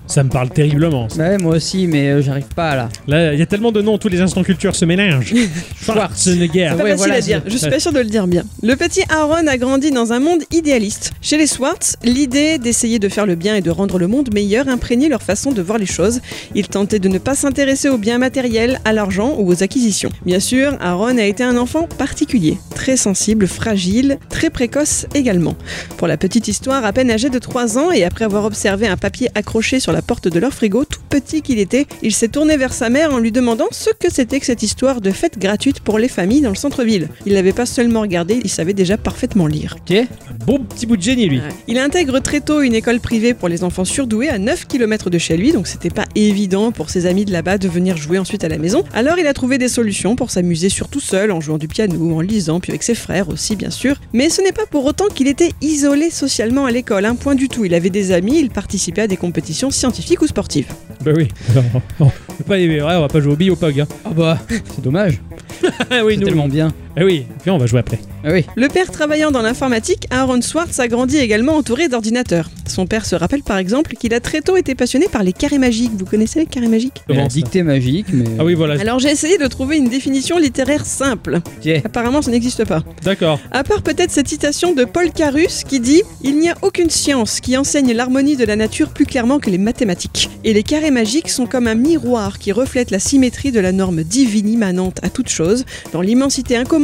Ça me parle terriblement. ça. Ouais, moi aussi, mais euh, j'arrive pas là. Là, il y a tellement de noms, tous les instants culture se mélangent. Schwarzenegger. C'est pas Ouais, facile voilà, à dire, je suis pas sûre de le dire bien. Le petit Aaron a grandi dans un monde idéaliste. Chez les Swartz, l'idée d'essayer de faire le bien et de rendre le monde meilleur imprégnait leur façon de voir les choses. Ils tentaient de ne pas s'intéresser aux biens matériels, à l'argent ou aux acquisitions. Bien sûr, Aaron a été un enfant particulier, très sensible, fragile, très précoce également. Pour la petite histoire, à peine âgé de 3 ans et après avoir observé un papier accroché sur la la porte de leur frigo, tout petit qu'il était. Il s'est tourné vers sa mère en lui demandant ce que c'était que cette histoire de fête gratuite pour les familles dans le centre-ville. Il n'avait pas seulement regardé, il savait déjà parfaitement lire. Ok. Un bon petit bout de génie, lui. Ouais. Il intègre très tôt une école privée pour les enfants surdoués à 9 km de chez lui, donc c'était pas évident pour ses amis de là-bas de venir jouer ensuite à la maison. Alors il a trouvé des solutions pour s'amuser surtout seul, en jouant du piano, en lisant, puis avec ses frères aussi bien sûr. Mais ce n'est pas pour autant qu'il était isolé socialement à l'école, un point du tout. Il avait des amis, il participait à des compétitions scientifiques ou sportives. Bah oui. on peut pas, ouais, on va pas jouer au billes au POG. Hein. Ah bah, c'est dommage. Oui, nous. tellement bien. Ah oui, puis on va jouer après. Ah oui. Le père travaillant dans l'informatique, Aaron Swartz a grandi également entouré d'ordinateurs. Son père se rappelle par exemple qu'il a très tôt été passionné par les carrés magiques. Vous connaissez les carrés magiques? Comment la ça? dictée magique, mais. Ah oui, voilà. Alors j'ai essayé de trouver une définition littéraire simple. Apparemment ça n'existe pas. D'accord. À part peut-être cette citation de Paul Carus qui dit Il n'y a aucune science qui enseigne l'harmonie de la nature plus clairement que les mathématiques. Et les carrés magiques sont comme un miroir qui reflète la symétrie de la norme divine immanente à toute chose, dans l'immensité incommensurable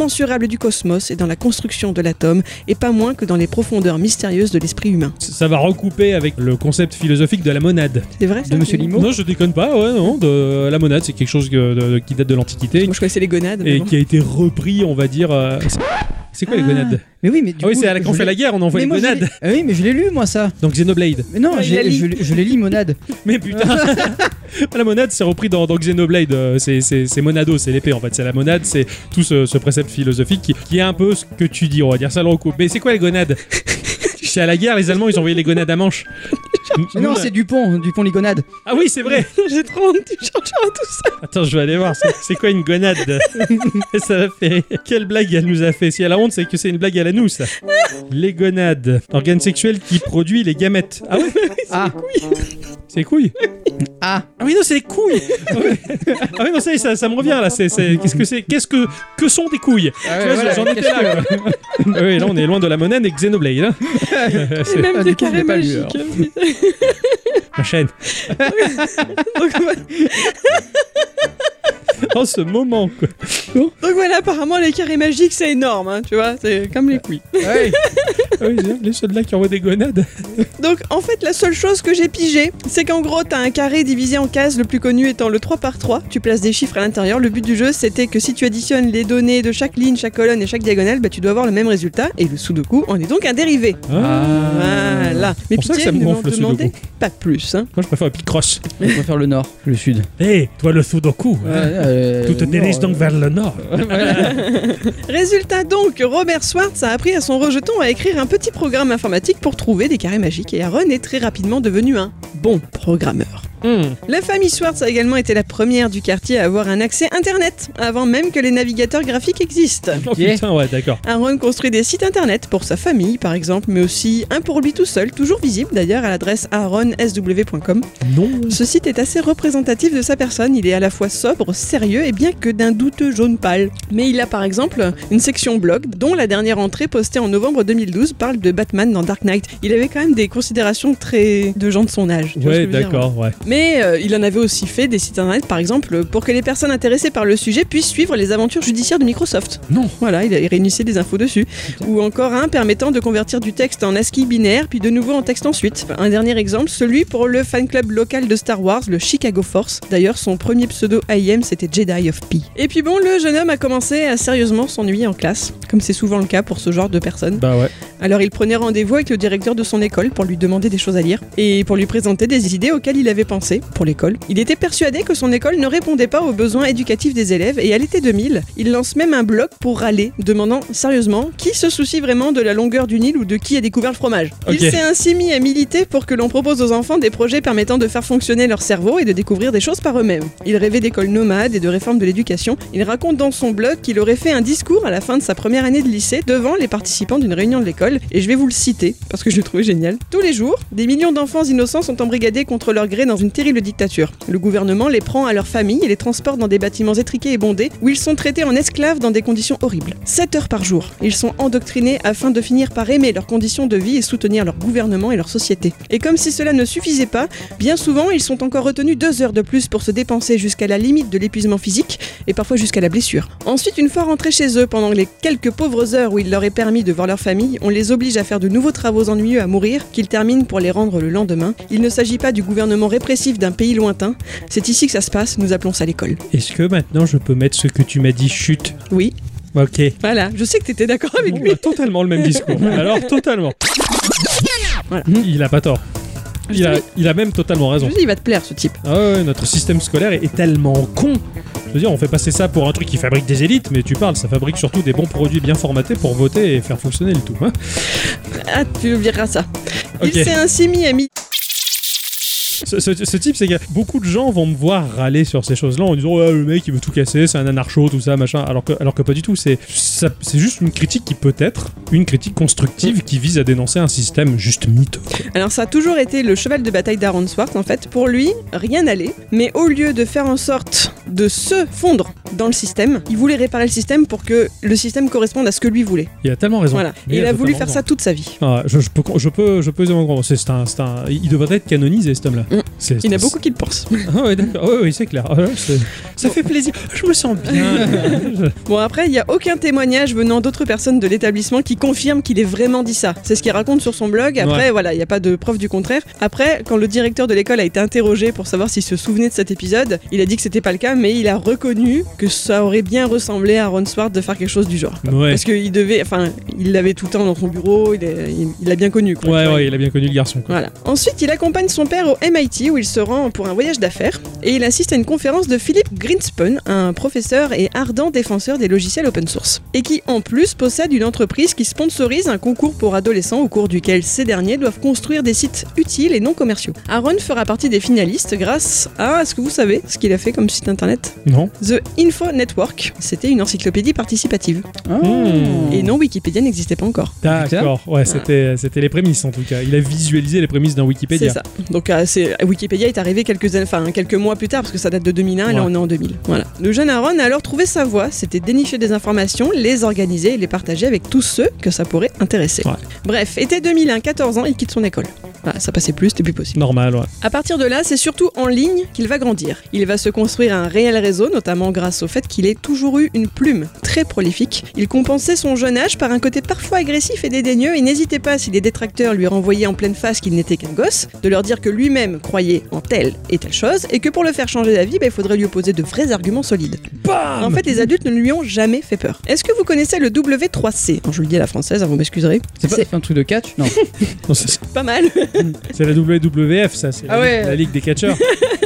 du cosmos et dans la construction de l'atome, et pas moins que dans les profondeurs mystérieuses de l'esprit humain. Ça va recouper avec le concept philosophique de la monade. C'est vrai ça De Monsieur Limo Non, je déconne pas, ouais, non. De, la monade, c'est quelque chose que- de- qui date de l'Antiquité Moi je connaissais les gonades. et bon. qui a été repris, on va dire. euh, c'est- quoi les Ah. gonades Mais oui, mais du Ah oui, coup, c'est à la- quand on je fait la l'ai- guerre, on envoie Mais les moi, je l'ai- gonades. Ah oui, mais je l'ai lu moi ça. Donc Xenoblade. Mais non, Ouais, il j'ai- l'a lu. je, l'ai- je l'ai lu monade. Mais putain La monade, c'est repris dans, dans Xenoblade. euh, C'est, c'est, c'est monado, c'est l'épée en fait. C'est la monade, c'est tout ce, ce précepte philosophique qui, qui est un peu ce que tu dis, on va dire ça le recoupe. Mais c'est quoi les gonades C'est à la guerre, les Allemands, ils ont envoyé les gonades à manche. Mais non, c'est Dupont, Dupont les gonades. Ah oui, c'est vrai J'ai trop honte, tu chercheras tout ça. Attends, je vais aller voir. C'est, c'est quoi une gonade? Ça. Quelle blague elle nous a fait? Si elle a honte, c'est que c'est une blague à la nous, ça. Les gonades. Organe sexuel qui produit les gamètes. Ah ouais? Ah, C'est couilles ah. Ah oui, non, c'est les couilles Ah oui, non, ça, y est, ça, ça me revient là. C'est, c'est- Qu'est-ce que c'est Qu'est-ce que, que sont des couilles? Ah Tu vois, j'en étais là. quoi. Ah oui, là, on est loin de la monade et Xenoblade. Hein. Et même Ah, des du coup, je carrés l'ai pas lu, magiques. putain. Ma chaîne. Donc, voilà. Oh, ce moment, quoi. Donc voilà, apparemment les carrés magiques c'est énorme, hein, tu vois, c'est comme les couilles. Ouais. Oui, c'est les là qui envoient des gonades. Donc en fait la seule chose que j'ai pigé, c'est qu'en gros t'as un carré divisé en cases, le plus connu étant le 3 par 3 tu places des chiffres à l'intérieur, le but du jeu c'était que si tu additionnes les données de chaque ligne, chaque colonne et chaque diagonale, bah tu dois avoir le même résultat, et le sudoku en est donc un dérivé. Ah. Voilà. Mais pour ça que pitié, ça me ne m'en le demandez pas plus. Hein. Moi, je préfère Picross. Je préfère le nord, le sud. Hé, toi le Sudoku, hein. Euh, tout te dirige donc vers le nord. Résultat donc, Robert Swartz a appris à son rejeton à écrire un petit programme informatique pour trouver des carrés magiques et Aaron est très rapidement devenu un bon programmeur. Hmm. La famille Swartz a également été la première du quartier à avoir un accès internet, avant même que les navigateurs graphiques existent. Oh putain, ouais, d'accord. Aaron construit des sites internet pour sa famille par exemple, mais aussi un pour lui tout seul, toujours visible d'ailleurs à l'adresse aaronsw.com. Non. Ce site est assez représentatif de sa personne, il est à la fois sobre, sérieux et bien que d'un douteux jaune pâle. Mais il a par exemple une section blog dont la dernière entrée postée en novembre 2012 parle de Batman dans Dark Knight. Il avait quand même des considérations très de gens de son âge. Ouais, dire d'accord, ouais. Mais euh, il en avait aussi fait des sites internet, par exemple, pour que les personnes intéressées par le sujet puissent suivre les aventures judiciaires de Microsoft. Non. Voilà, il, a- il réunissait des infos dessus. Ou encore un permettant de convertir du texte en ASCII binaire, puis de nouveau en texte ensuite. Un dernier exemple, celui pour le fan club local de Star Wars, le Chicago Force. D'ailleurs, son premier pseudo IM, c'était Jedi of P. Et puis bon, le jeune homme a commencé à sérieusement s'ennuyer en classe, comme c'est souvent le cas pour ce genre de personnes. Bah ouais. Alors il prenait rendez-vous avec le directeur de son école pour lui demander des choses à lire et pour lui présenter des idées auxquelles il avait pensé pour l'école. Il était persuadé que son école ne répondait pas aux besoins éducatifs des élèves et à l'été 2000, il lance même un blog pour râler, demandant sérieusement qui se soucie vraiment de la longueur du Nil ou de qui a découvert le fromage. Il s'est ainsi mis à militer pour que l'on propose aux enfants des projets permettant de faire fonctionner leur cerveau et de découvrir des choses par eux-mêmes. Il rêvait d'écoles nomades et de réforme de l'éducation. Il raconte dans son blog qu'il aurait fait un discours à la fin de sa première année de lycée devant les participants d'une réunion de l'école et je vais vous le citer parce que je l'ai trouvé génial. Tous les jours, des millions d'enfants innocents sont embrigadés contre leur gré dans une terrible dictature. Le gouvernement les prend à leur famille et les transporte dans des bâtiments étriqués et bondés où ils sont traités en esclaves dans des conditions horribles. 7 heures par jour, ils sont endoctrinés afin de finir par aimer leurs conditions de vie et soutenir leur gouvernement et leur société. Et comme si cela ne suffisait pas, bien souvent ils sont encore retenus 2 heures de plus pour se dépenser jusqu'à la limite de l'épuisement physique et parfois jusqu'à la blessure. Ensuite, une fois rentrés chez eux, pendant les quelques pauvres heures où il leur est permis de voir leur famille, on les oblige à faire de nouveaux travaux ennuyeux à mourir qu'ils terminent pour les rendre le lendemain. Il ne s'agit pas du gouvernement répressif d'un pays lointain, c'est ici que ça se passe, nous appelons ça l'école. Est-ce que maintenant je peux mettre ce que tu m'as dit chute? Oui, Ok. voilà, je sais que t'étais d'accord avec Bon, lui. bah, totalement le même discours. Alors, totalement. Voilà. Il a pas tort. Il a, il a même totalement Je raison. dis, il va te plaire ce type. Ah ouais, notre système scolaire est tellement con. Je veux dire, on fait passer ça pour un truc qui fabrique des élites, mais tu parles, ça fabrique surtout des bons produits bien formatés pour voter et faire fonctionner le tout. hein. Ah, tu verras ça. Il s'est ainsi mis à mi Ce, ce- ce type, c'est que beaucoup de gens vont me voir râler sur ces choses-là en disant ouais, le mec il veut tout casser, c'est un anarcho, tout ça, machin. Alors que, alors que pas du tout. C'est juste une critique qui peut être une critique constructive qui vise à dénoncer un système juste quoi. Alors ça a toujours été le cheval de bataille d'Aaron Swartz en fait. Pour lui, rien n'allait. Mais au lieu de faire en sorte de se fondre dans le système, il voulait réparer le système pour que le système corresponde à ce que lui voulait. Il a tellement raison. Voilà. Et il a voulu faire raison. ça toute sa vie. Ah, je, je peux, je peux, je peux aisément comprendre. C'est c'est un, c'est un- il devrait être canonisé cet homme-là. Mm. Il y en a beaucoup qui le pensent. Ah ouais, d'accord. Oui, oui, c'est clair. Ah ouais, c'est- ça fait plaisir. Je me sens bien. Bon après, il n'y a aucun témoignage venant d'autres personnes de l'établissement qui confirme qu'il ait vraiment dit ça. C'est ce qu'il raconte sur son blog. Après, voilà, il n'y a pas de preuve du contraire. Après, quand le directeur de l'école a été interrogé pour savoir s'il se souvenait de cet épisode, il a dit que c'était pas le cas, mais il a reconnu que ça aurait bien ressemblé à Ron Swart de faire quelque chose du genre. ouais. Parce qu'il devait, enfin, il l'avait tout le temps dans son bureau, il est- il il l'a bien connu. Quoi, Ouais, Tu vois, ouais, il a bien connu le garçon. quoi. Voilà. Ensuite, il accompagne son père au MIT où il se rend pour un voyage d'affaires et il assiste à une conférence de Philippe Greenspan, un professeur et ardent défenseur des logiciels open source, et qui en plus possède une entreprise qui sponsorise un concours pour adolescents au cours duquel ces derniers doivent construire des sites utiles et non commerciaux. Aaron fera partie des finalistes grâce à, est-ce que vous savez ce qu'il a fait comme site internet? Non The Info Network. C'était une encyclopédie participative. Ah. Hmm. Et non, Wikipédia n'existait pas encore. D'accord. Ouais, c'était, c'était les prémices en tout cas. Il a visualisé les prémices d'un Wikipédia. C'est ça. Donc euh, c'est- Wikipédia est arrivé quelques, enfin, quelques mois plus tard, parce que ça date de 2001, et là on est en 2000. Voilà. Le jeune Aaron a alors trouvé sa voie, c'était dénicher des informations, les organiser et les partager avec tous ceux que ça pourrait intéresser. Ouais. Bref, été 2001, 14 ans, il quitte son école. Voilà, ça passait plus, c'était plus possible. Normal, ouais. À partir de là, c'est surtout en ligne qu'il va grandir. Il va se construire un réel réseau, notamment grâce au fait qu'il ait toujours eu une plume très prolifique. Il compensait son jeune âge par un côté parfois agressif et dédaigneux et n'hésitait pas, si les détracteurs lui renvoyaient en pleine face qu'il n'était qu'un gosse, de leur dire que lui-même croyait en telle et telle chose et que pour le faire changer d'avis, bah, il faudrait lui opposer de vrais arguments solides. Bam En fait, les adultes ne lui ont jamais fait peur. Est-ce que vous connaissez le W3C Alors, Je le dis à la française, hein, vous m'excuserez. C'est pas un truc de catch Non. Non, c'est, pas mal. c'est la WWF, ça. C'est la, Ah ouais. la Ligue des catcheurs.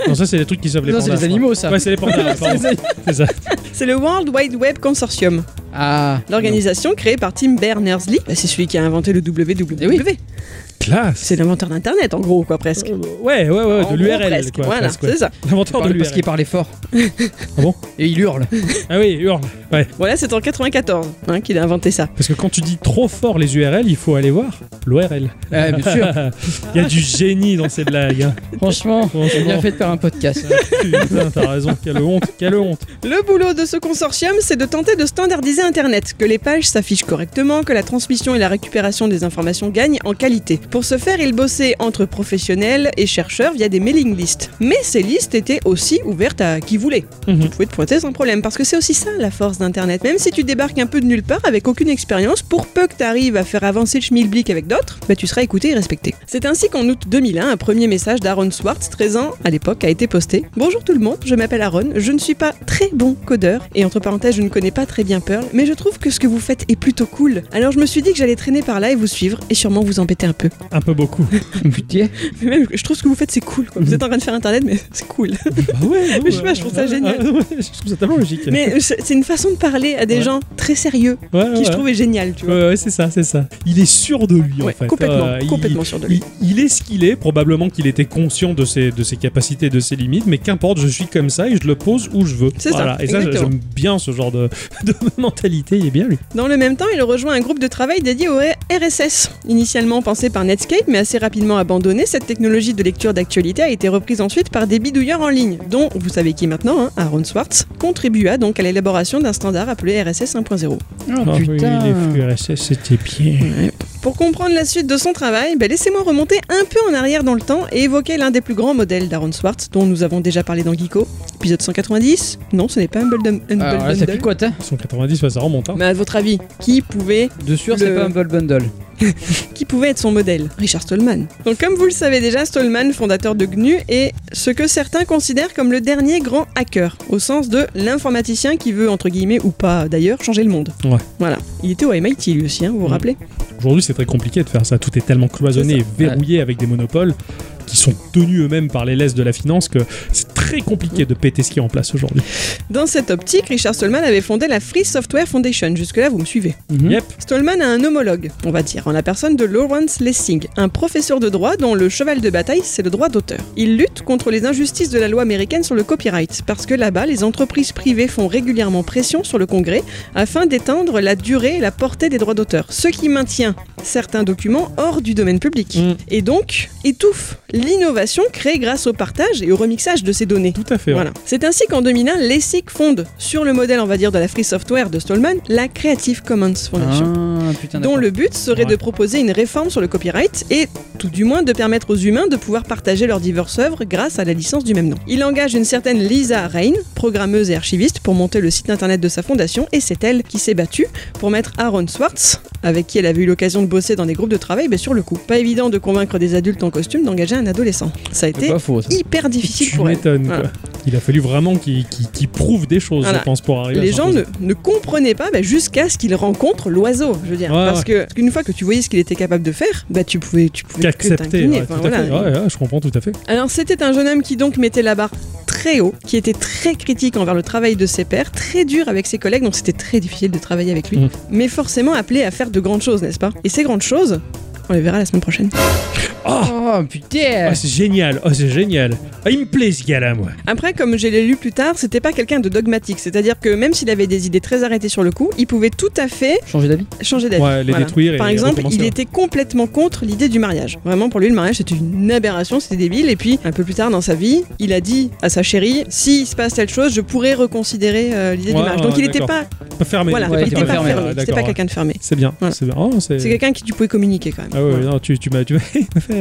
non, ça, c'est les trucs qui sauvent les Non, c'est pandas. les je animaux, ça. Ouais, c'est les pandas. c'est ça. C'est le World Wide Web Consortium. Ah. L'organisation créée par Tim Berners-Lee, bah, c'est celui qui a inventé le WWW. Eh oui. Classe. C'est l'inventeur d'Internet, en gros, quoi, presque. Euh, Ouais, ouais, ouais, En de l'URL. Quoi, Voilà, c'est ça. L'inventeur de parce qu'il l'URL. parlait fort. Ah bon Et il hurle. Ah oui, hurle. Ouais. Voilà, c'est en 94 hein, qu'il a inventé ça. Parce que quand tu dis trop fort les URL, il faut aller voir l'ORL. Ah, bien sûr. Il y a du génie dans ces blagues. hein. Franchement, j'ai Franchement. bien fait de faire un podcast. Putain, t'as raison. Quelle honte, quelle honte. Le boulot de ce consortium, c'est de tenter de standardiser Internet, que les pages s'affichent correctement, que la transmission et la récupération des informations gagnent en qualité. Pour ce faire, il bossait entre professionnels et chercheurs via des mailing lists. Mais ces listes étaient aussi ouvertes à qui voulait. Mhm. Vous pouvez te pointer sans problème, parce que c'est aussi ça la force d'Internet. Même si tu débarques un peu de nulle part avec aucune expérience, pour peu que tu arrives à faire avancer le schmilblick avec d'autres, bah, tu seras écouté et respecté. C'est ainsi qu'en août 2001, un premier message d'Aaron Swartz, 13 ans à l'époque, a été posté. Bonjour tout le monde, je m'appelle Aaron, je ne suis pas très bon codeur, et entre parenthèses, je ne connais pas très bien Perl, mais je trouve que ce que vous faites est plutôt cool. Alors je me suis dit que j'allais traîner par là et vous suivre, et sûrement vous embêter un peu. Un peu beaucoup. Putain. Mais même, je trouve ce que vous faites, c'est cool. quoi. Vous êtes en train de faire Internet, mais c'est cool. Bah ouais, Mais je sais pas, je trouve ça génial. Ah, ouais, je trouve ça tellement logique. mais c'est une façon de parler à des Ouais. gens très sérieux, Ouais, qui ouais. je trouve est génial, tu vois. Ouais, ouais, c'est ça, c'est ça. Il est sûr de lui, Ouais, en fait. complètement, Euh, il- complètement sûr de lui. Il, il est ce qu'il est, probablement qu'il était conscient de ses, de ses capacités, de ses limites, mais qu'importe, je suis comme ça et je le pose où je veux. C'est ça. Et ça, j'aime bien ce genre de, de mentalité, il est bien lui. Dans le même temps, il rejoint un groupe de travail dédié au RSS. Initialement pensé par Netscape, mais assez rapidement abandonnée, cette technologie de lecture d'actualité a été reprise ensuite par des bidouilleurs en ligne, dont, vous savez qui maintenant, hein, Aaron Swartz, contribua donc à l'élaboration d'un standard appelé RSS 1.0. Oh Ah oui, putain. les flux RSS, c'était bien. Pour comprendre la suite de son travail, ben, laissez-moi remonter un peu en arrière dans le temps et évoquer l'un des plus grands modèles d'Aaron Swartz, dont nous avons déjà parlé dans Geeko. Épisode 190 Non, ce n'est pas Humble, Alors là, ça Bundle. picote, hein. 190, ouais, ça remonte. Hein. Mais à votre avis, qui pouvait De sûr, Le- c'est pas Humble Bundle. qui pouvait être son modèle Richard Stallman. Donc comme vous le savez déjà, Stallman, fondateur de GNU, est ce que certains considèrent comme le dernier grand hacker, au sens de l'informaticien qui veut, entre guillemets, ou pas d'ailleurs, changer le monde. Ouais. Voilà. Il était au MIT lui aussi, hein, vous vous Mm. rappelez? Aujourd'hui, c'est très compliqué de faire ça. Tout est tellement cloisonné C'est et verrouillé avec des monopoles qui sont tenus eux-mêmes par les laisses de la finance que c'est très compliqué de péter ce qui est en place aujourd'hui. Dans cette optique, Richard Stallman avait fondé la Free Software Foundation. Jusque-là, vous me suivez. Mhm. Yep. Stallman a un homologue, on va dire, en la personne de Lawrence Lessig, un professeur de droit dont le cheval de bataille, c'est le droit d'auteur. Il lutte contre les injustices de la loi américaine sur le copyright, parce que là-bas, les entreprises privées font régulièrement pression sur le Congrès afin d'étendre la durée et la portée des droits d'auteur, ce qui maintient certains documents hors du domaine public. Mm. Et donc, étouffe l'innovation créée grâce au partage et au remixage de ces données. Tout à fait. ouais. Voilà. C'est ainsi qu'en 2001, Lessig fonde, sur le modèle, on va dire, de la free software de Stallman, la Creative Commons Foundation. Ah, putain, dont le but serait Ouais. de proposer une réforme sur le copyright et tout du moins de permettre aux humains de pouvoir partager leurs diverses œuvres grâce à la licence du même nom. Il engage une certaine Lisa Rain, programmeuse et archiviste, pour monter le site internet de sa fondation et c'est elle qui s'est battue pour mettre Aaron Swartz, avec qui elle avait eu l'occasion de bosser dans des groupes de travail, ben, sur le coup. Pas évident de convaincre des adultes en costume d'engager un adolescent. Ça a été pas faux, ça. hyper difficile Tu pour elle. m'étonnes. Voilà. quoi. Il a fallu vraiment qu'il prouve des choses, Voilà. je pense, pour arriver Les gens ne, ne comprenaient pas bah, jusqu'à ce qu'ils rencontrent l'oiseau, je veux dire. Ouais, parce ouais. que parce qu'une fois que tu voyais ce qu'il était capable de faire, bah tu pouvais, tu pouvais ouais, Enfin, voilà. ouais, je comprends tout à fait. Alors c'était un jeune homme qui donc mettait la barre très haut, qui était très critique envers le travail de ses pairs, très dur avec ses collègues, donc c'était très difficile de travailler avec lui, Mm. mais forcément appelé à faire de grandes choses, n'est-ce pas Et ces grandes choses, on les verra la semaine prochaine. Oh putain Ah, c'est génial, oh, c'est génial. Ah, il me plaît ce gars-là, moi. Après, comme je l'ai lu plus tard, c'était pas quelqu'un de dogmatique, c'est-à-dire que même s'il avait des idées très arrêtées sur le coup, il pouvait tout à fait Changer d'avis changer d'avis. Ouais, les détruire et Par exemple, il ouais. était complètement contre l'idée du mariage. Vraiment, pour lui, le mariage, c'était une aberration, c'était débile. Et puis, un peu plus tard dans sa vie, il a dit à sa chérie s'il se passe telle chose, je pourrais reconsidérer euh, l'idée Ouais, du mariage. Donc, ouais, il n'était pas, Pas fermé. voilà, Ouais, il il était était pas fermé. fermé, C'était pas quelqu'un de fermé. C'est bien, Voilà. c'est bien. Oh. C'est quelqu'un qui tu pouvais communiquer quand même. Ah ouais, non, tu, tu m'as,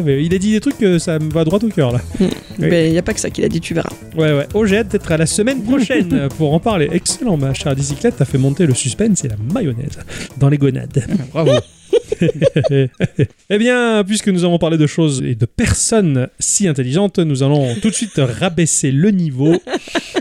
mais il a dit des trucs que ça me va droit au cœur là. oui. Mais il n'y a pas que ça qu'il a dit, tu verras. Ouais, ouais. Oh, j'ai hâte d'être à la semaine prochaine pour en parler. Excellent, ma chère bicyclette, t'as fait monter le suspense et la mayonnaise dans les gonades. Bravo. eh bien, puisque nous avons parlé de choses et de personnes si intelligentes, nous allons tout de suite rabaisser le niveau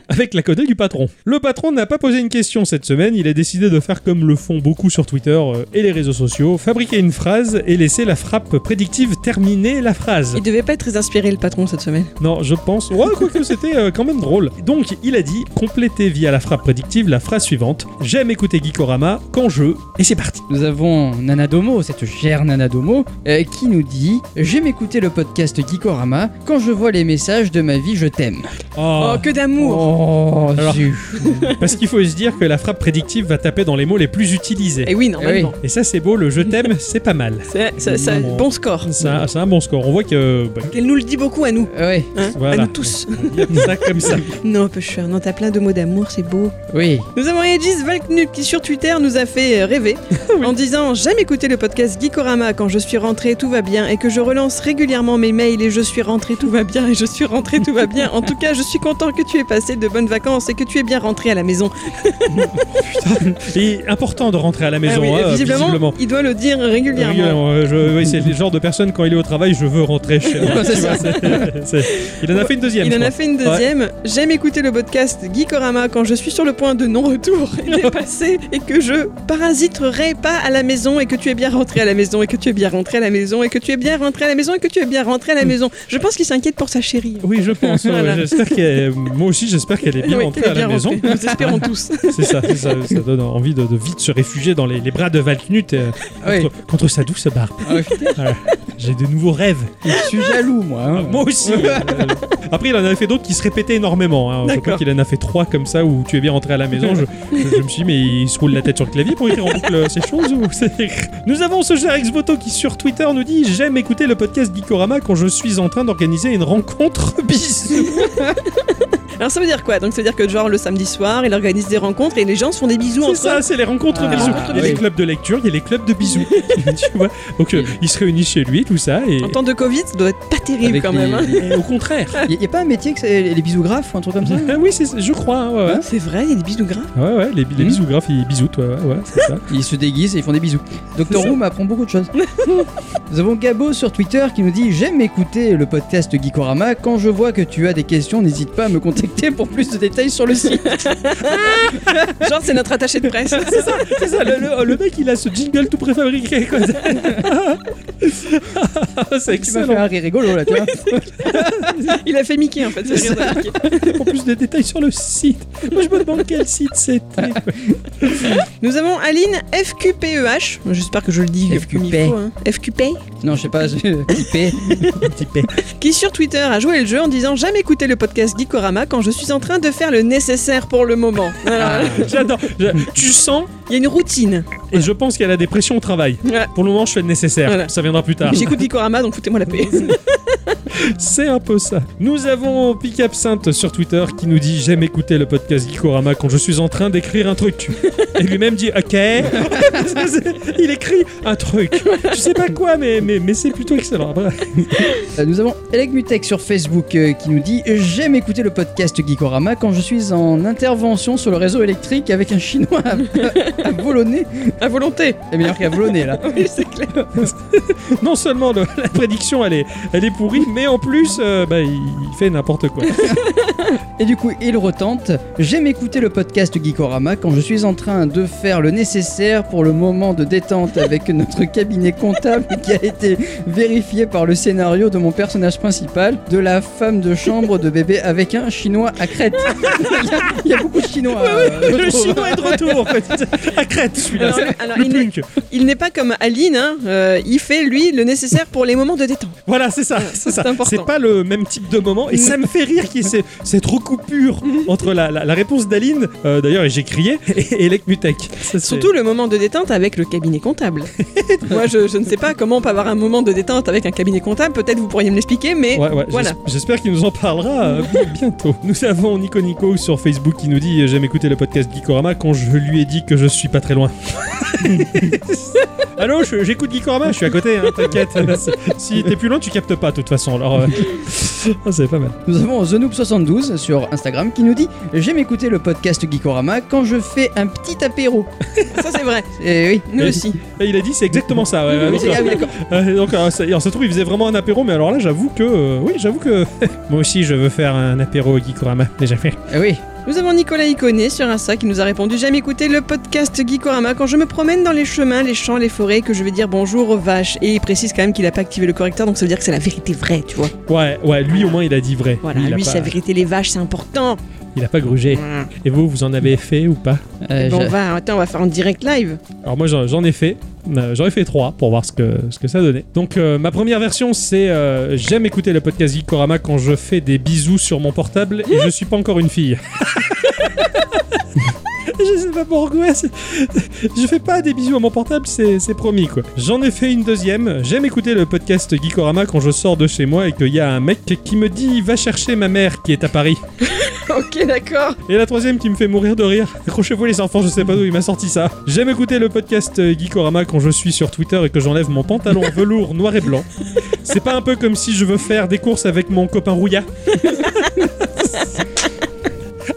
avec la coda du patron. Le patron n'a pas posé une question cette semaine, il a décidé de faire comme le font beaucoup sur Twitter euh, et les réseaux sociaux, fabriquer une phrase et laisser la frappe prédictive terminer la phrase. Il devait pas être très inspiré, le patron, cette semaine. Non, je pense. Ouais, quoique c'était euh, quand même drôle. Donc, il a dit complétez via la frappe prédictive la phrase suivante J'aime écouter Geekorama quand je. Et c'est parti. Nous avons Nanadomo, cette chère Nanadomo, euh, qui nous dit J'aime écouter le podcast Geekorama. Quand je vois les messages de ma vie, je t'aime. Oh, que d'amour Oh, Alors-. Parce qu'il faut se dire que la frappe prédictive va taper dans les mots les plus utilisés. Et oui, normalement. Et ça, c'est beau, le je t'aime, c'est pas mal. C'est Non. bon score. C'est un, un bon score. On voit que. bah, Elle nous le dit beaucoup à nous. Ouais, hein, Voilà. À nous tous. ça comme ça. Non, Pusher, non, t'as plein de mots d'amour, c'est beau. oui. Nous avons Aegis Valknut qui sur Twitter nous a fait euh, rêver en disant J'aime écouter le podcast Geekorama quand je suis rentré, tout va bien et que je relance régulièrement mes mails et je suis rentré, tout va bien et je suis rentré, tout va bien. En tout cas, je suis content que tu aies passé de bonnes vacances et que tu es bien rentré à la maison. Et important de rentrer à la maison, Ah oui, hein, visiblement, visiblement. il doit le dire régulièrement. Régulièrement, je- oui, c'est le genre de personne quand il est au travail, je veux rentrer chez moi. Il en a fait une deuxième. Il en a fait une deuxième. J'aime écouter le podcast Geekorama quand je suis sur le point de non-retour et dépassé et que je parasiterai pas à la maison et que tu es bien rentré à la maison et que tu es bien rentré à la maison et que tu es bien rentré à la maison et que tu es bien rentré à la maison. Je pense qu'il s'inquiète pour sa chérie. Oui, je pense. ouais, Voilà. j'espère qu'elle- Moi aussi, j'espère qu'elle est bien Oui, rentrée à est la bien maison. Nous espérons tous. C'est ça, ça, ça donne envie de, de vite se réfugier dans les, les bras de Valknut euh, Oui. contre, contre sa douce barbe. Ah, j'ai de nouveaux rêves. Je suis jaloux, moi. hein. Moi aussi. Euh, Après, il en avait fait d'autres qui se répétaient énormément. Hein. Je crois qu'il en a fait trois comme ça où tu es bien rentré à la maison. Je, je- je me suis dit, mais il se roule la tête sur le clavier pour écrire en boucle ces choses ou Nous avons ce cher Exvoto qui sur Twitter nous dit J'aime écouter le podcast Geekorama quand je suis en train d'organiser une rencontre. Bisous. Alors ça veut dire quoi? Donc ça veut dire que genre le samedi soir, il organise des rencontres et les gens se font des bisous C'est entre ça, eux. c'est les rencontres Ah, bisous. Il y a les clubs de lecture, il y a les clubs de bisous. tu vois? Donc euh, ils se réunissent chez lui, tout ça. Et, En temps de Covid, ça doit être pas terrible Avec quand les- même. hein. et au contraire. Y, y a pas un métier que c'est les bisougraphes ou un truc comme ça Ah oui, c'est- je crois. hein, ouais, ouais. Hein? C'est vrai, il y a des bisous gras. Ouais, ouais, les, les Hmm. bisougraphes, ils bisoutent, ouais, ouais, ouais, c'est ça. Ils se déguisent et ils font des bisous. M'apprend beaucoup de choses. Nous avons Gabo sur Twitter qui nous dit J'aime écouter le podcast Geekorama. Quand je vois que tu as des questions, n'hésite pas à me contacter pour plus de détails sur le site. Genre c'est notre attaché de presse. C'est ça, c'est ça, le, le- le mec il a ce jingle tout préfabriqué quoi. c'est fait excellent. un rire rigolo là, tu vois. il a fait Mickey en fait. rire Mickey. En plus de détails sur le site. Moi je me demande quel site c'était. Nous avons Aline FQPEH. J'espère que je le dis FQP. faut. hein. FQP. Non, je sais pas, je-. Typé. Qui sur Twitter a joué le jeu en disant J'aime écouter le podcast Geekorama quand je suis en train de faire le nécessaire pour le moment. Alors, J'adore. Tu sens Il y a une routine. et je pense qu'elle a des pressions au travail. Ouais. Pour le moment je fais le nécessaire. Voilà. Ça viendra plus tard. J'écoute Geekorama donc foutez-moi la paix. C'est un peu ça. Nous avons Pic Absinthe sur Twitter qui nous dit J'aime écouter le podcast Geekorama quand je suis en train d'écrire un truc. Et lui-même dit Ok. Il écrit un truc. Je sais pas quoi, mais, mais, mais c'est plutôt excellent. Bref. Euh, Nous avons Elec Mutek sur Facebook euh, qui nous dit J'aime écouter le podcast Geekorama quand je suis en intervention sur le réseau électrique avec un chinois à, à volonner. À volonté. C'est meilleur qu'à volonner là. Oui, c'est clair. Non seulement le- la prédiction elle est, elle est pourrie, mais en plus, euh, bah, il, fait n'importe quoi. Et du coup, il retente J'aime écouter le podcast Geekorama quand je suis en train de faire le nécessaire pour le moment de détente avec notre cabinet comptable qui a été vérifié par le scénario de mon personnage principal, de la femme de chambre de bébé avec un chinois à crête. il, y a, il y a beaucoup de chinois. euh, le chinois est de retour. quoi. À crête, celui-là. Il n'est pas comme Aline, hein, euh, il fait lui le nécessaire pour les moments de détente. Voilà, c'est ça. C'est ça. c'est pas le même type de moment. Et ça me fait rire qu'il y ait cette recoupure entre la, la- la réponse d'Aline, euh, d'ailleurs, et j'ai crié, et, et c'est- Surtout le moment de détente avec le cabinet comptable. Moi, je, je ne sais pas comment on peut avoir un moment de détente avec un cabinet comptable. Peut-être vous pourriez me l'expliquer, mais Ouais, ouais, voilà. j'es- J'espère qu'il nous en parlera euh, bientôt. Nous avons Nico Nico sur Facebook qui nous dit J'aime écouter le podcast Geekorama quand je lui ai dit que je suis pas très loin. Allô, j'écoute Geekorama, je suis à côté, hein, t'inquiète. si t'es plus loin, tu captes pas de toute façon. Alors, euh, ah, c'est pas mal. Nous avons TheNoob72 sur Instagram qui nous dit J'aime écouter le podcast Geekorama quand je fais un petit apéro. Ça, c'est vrai. Et oui. Nous Et- aussi. Et il a dit c'est exactement ça. ouais, Oui, donc, c'est- ah oui, d'accord. euh, donc, euh, ça, alors, ça se trouve, il faisait vraiment un apéro, mais alors là, j'avoue que. euh, oui, j'avoue que. Moi aussi, je veux faire un apéro Geekorama. Déjà fait. Eh oui. Nous avons Nicolas Iconé sur Insta qui nous a répondu J'aime écouter le podcast Geekorama quand je me promène dans les chemins, les champs, les forêts, que je vais dire bonjour aux vaches. Et il précise quand même qu'il a pas activé le correcteur, donc ça veut dire que c'est la vérité vraie, tu vois. Ouais, ouais, lui au moins, il a dit vrai. Voilà, lui, pas, sa vérité, les vaches, c'est important. Il a pas grugé. Et vous, vous en avez fait ou pas? Euh, Bon, je- on va, attends, on va faire en direct live. Alors moi j'en ai fait, Euh, ai fait trois pour voir ce que, ce que ça donnait. Donc euh, ma première version c'est euh, j'aime écouter le podcast Geekorama quand je fais des bisous sur mon portable et je suis pas encore une fille. Je sais pas pourquoi, c'est- je fais pas des bisous à mon portable, c'est promis quoi. J'en ai fait une deuxième, j'aime écouter le podcast Geekorama quand je sors de chez moi et qu'il y a un mec qui me dit va chercher ma mère qui est à Paris. ok, d'accord. Et la troisième qui me fait mourir de rire. Accrochez-vous les enfants, je sais pas d'où il m'a sorti ça. J'aime écouter le podcast Geekorama quand je suis sur Twitter et que j'enlève mon pantalon velours noir et blanc. C'est pas un peu comme si je veux faire des courses avec mon copain Rouilla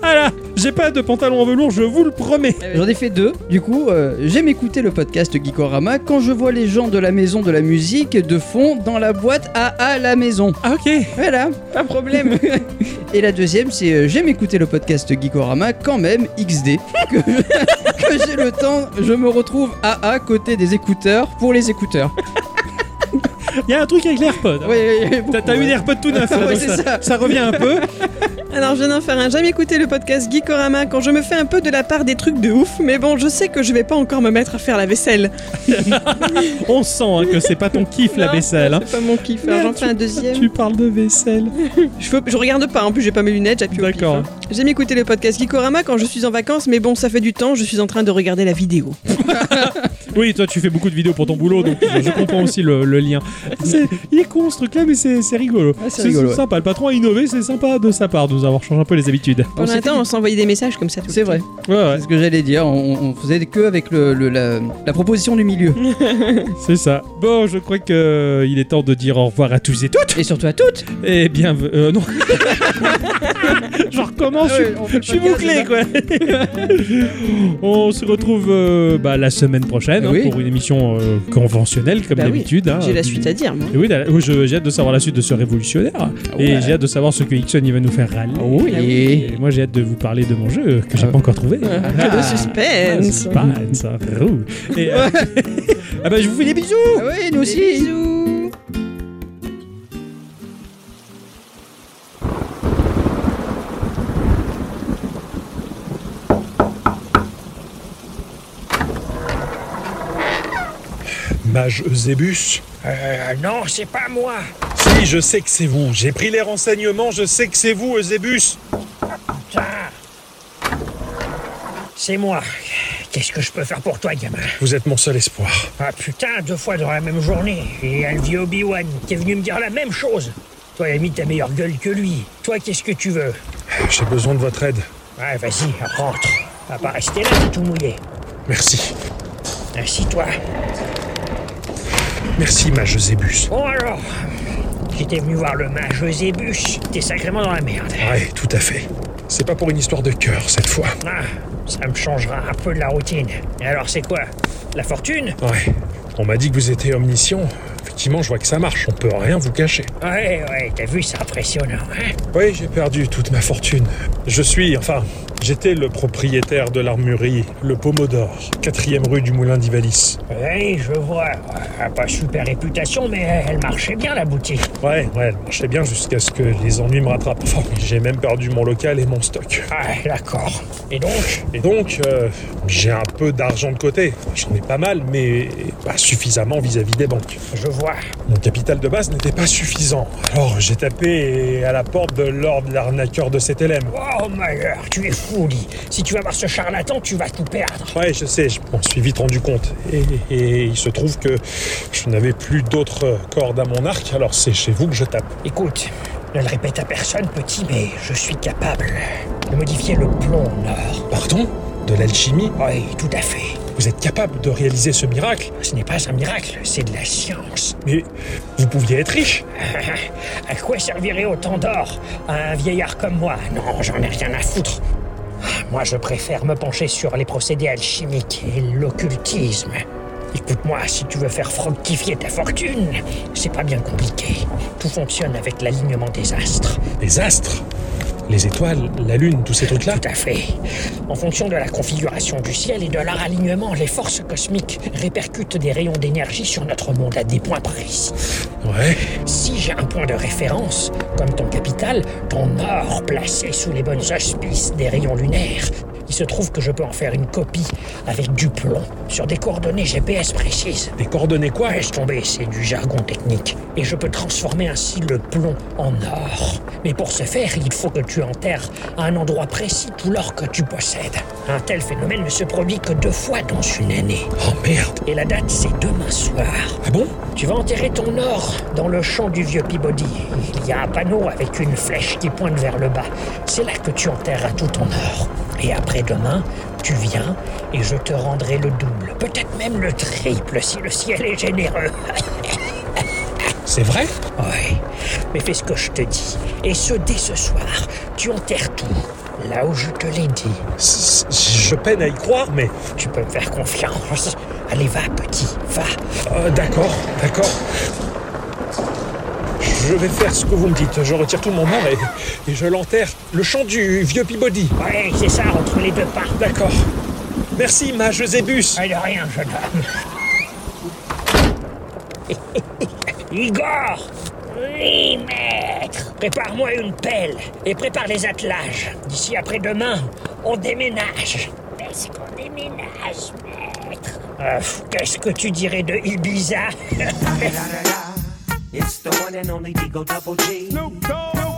Ah là, j'ai pas de pantalon en velours, je vous le promets. J'en ai fait deux. Du coup, euh, j'aime écouter le podcast Geekorama quand je vois les gens de la maison de la musique de fond dans la boîte à à la maison. Ah ok. Voilà. Pas de problème. Et la deuxième, c'est euh, j'aime écouter le podcast Geekorama quand même XD. Que, que j'ai le temps, je me retrouve à à côté des écouteurs pour les écouteurs. Il y a un truc avec les AirPods. ouais, ouais, T'as eu des AirPods tout neufs, Ouais, ça, ça. ça revient un peu. Alors, je viens d'en faire un. Jamais écouté le podcast Geekorama quand je me fais un peu de la part des trucs de ouf, mais bon, je sais que je vais pas encore me mettre à faire la vaisselle. On sent hein, que c'est pas ton kiff la vaisselle. hein. C'est pas mon kiff. Alors, j'en fais un deuxième. Tu parles de vaisselle. Je, regarde pas, en plus, j'ai pas mes lunettes, j'appuie au pif, D'accord. hein. J'aime écouter le podcast Geekorama quand je suis en vacances, mais bon, ça fait du temps, je suis en train de regarder la vidéo. Oui, toi tu fais beaucoup de vidéos pour ton boulot, donc je, comprends aussi le, le lien. C'est- il est con ce truc là, mais c'est rigolo. Ah, c'est ouais. sympa. Le patron a innové, c'est sympa de sa part de nous avoir changé un peu les habitudes. Pendant un temps, on s'envoyait des messages comme ça. C'est vrai, Ouais, ouais, c'est ce que j'allais dire. On, on faisait que avec le, le- la, la proposition du milieu. c'est ça. Bon, je crois que euh, il est temps de dire au revoir à tous et toutes. Et surtout à toutes. Et bien, euh, non. je recommence. Ah je- le Je suis bouclé quoi. On se retrouve euh, bah, la semaine prochaine hein, Oui. pour une émission euh, conventionnelle comme Bah oui, d'habitude. hein. J'ai la suite à dire, moi. Et oui, je- j'ai hâte de savoir la suite de ce révolutionnaire. Et ouais. j'ai hâte de savoir ce que Ixon il va nous faire râler. Oui. Et moi j'ai hâte de vous parler de mon jeu que j'ai Ah. pas encore trouvé. Que Ah. de Ah, suspense. suspense, roux. Et, euh, ah bah je vous fais des bisous Ah oui, nous Des aussi. bisous. Mage Eusébus Euh, non, c'est pas moi. Si, je sais que c'est vous. J'ai pris les renseignements, je sais que c'est vous. Putain. C'est moi. Qu'est-ce que je peux faire pour toi, gamin? Vous êtes mon seul espoir. Ah putain, deux fois dans la même journée. Et un vieux Obi-Wan qui est venu me dire la même chose. Toi, il a mis ta meilleure gueule que lui. Toi, qu'est-ce que tu veux? J'ai besoin de votre aide. Ouais, vas-y, rentre. Va pas rester là, t'es tout mouillé. Merci. Assis-toi. Merci, Mage Eusébus. Bon alors, j'étais venu voir le mage Eusébus. T'es sacrément dans la merde. Ouais, tout à fait. C'est pas pour une histoire de cœur, cette fois. Ah, ça me changera un peu de la routine. Et alors, c'est quoi? La fortune? Ouais. On m'a dit que vous étiez omniscient. Effectivement, je vois que ça marche. On peut rien vous cacher. Ouais, ouais, t'as vu, c'est impressionnant, hein? Oui, j'ai perdu toute ma fortune. Je suis, enfin, j'étais le propriétaire de l'armurerie, le Pomodore, quatrième rue du Moulin d'Ivalice. Oui, je vois. Euh, Pas super réputation, mais elle marchait bien, la boutique. Ouais, ouais, elle marchait bien jusqu'à ce que les ennuis me rattrapent. Enfin, j'ai même perdu mon local et mon stock. Ah, d'accord. Et donc? Et donc, euh, j'ai un peu d'argent de côté. J'en ai pas mal, mais pas suffisamment vis-à-vis des banques. Je vois. Mon capital de base n'était pas suffisant. Alors, j'ai tapé à la porte de Lord l'arnaqueur de cet élève. Oh, malheur, tu es fou, Si tu vas voir ce charlatan, tu vas tout perdre. Ouais, je sais, je m'en suis vite rendu compte. Et, et il se trouve que je n'avais plus d'autres cordes à mon arc, alors c'est chez vous que je tape. Écoute, ne le répète à personne, petit, mais je suis capable de modifier le plomb en or. Pardon? De l'alchimie? Oui, tout à fait. Vous êtes capable de réaliser ce miracle? Ce n'est pas un miracle, c'est de la science. Mais vous pouviez être riche à quoi servirait autant d'or? À un vieillard comme moi? Non, j'en ai rien à foutre. Moi, je préfère me pencher sur les procédés alchimiques et l'occultisme. Écoute-moi, si tu veux faire fructifier ta fortune, c'est pas bien compliqué. Tout fonctionne avec l'alignement des astres. Les astres? Les étoiles, la lune, tous ces trucs-là Tout à fait. En fonction de la configuration du ciel et de leur alignement, les forces cosmiques répercutent des rayons d'énergie sur notre monde à des points précis. Ouais. Si j'ai un point de référence, comme ton capital, ton or placé sous les bonnes auspices des rayons lunaires, il se trouve que je peux en faire une copie avec du plomb sur des coordonnées GPS précises. Des coordonnées quoi? Laisse tomber, c'est du jargon technique. Et je peux transformer ainsi le plomb en or. Mais pour ce faire, il faut que tu enterres à un endroit précis tout l'or que tu possèdes. Un tel phénomène ne se produit que deux fois dans une année. Oh merde Et la date, c'est demain soir. Ah bon? Tu vas enterrer ton or dans le champ du vieux Peabody. Il y a un panneau avec une flèche qui pointe vers le bas. C'est là que tu enterreras tout ton or. Et après-demain, tu viens et je te rendrai le double, peut-être même le triple si le ciel est généreux. C'est vrai? Oui, mais fais ce que je te dis. Et ce dès ce soir, tu enterres tout. Là où je te l'ai dit. C- Je peine à y croire, mais... Tu peux me faire confiance. Allez, va, petit, va. euh, d'accord, d'accord. Je vais faire ce que vous me dites. Je retire tout mon or et, je l'enterre. Le champ du vieux Peabody. Ouais, c'est ça, entre les deux pas. D'accord. Merci, ma Josébus. Ah, de rien, jeune homme. Igor Oui, maître Prépare-moi une pelle et prépare les attelages. D'ici après-demain, on déménage. Est-ce qu'on déménage, maître? Euh, qu'est-ce que tu dirais de Ibiza? It's the one and only Digo Double G. Snoop Dogg.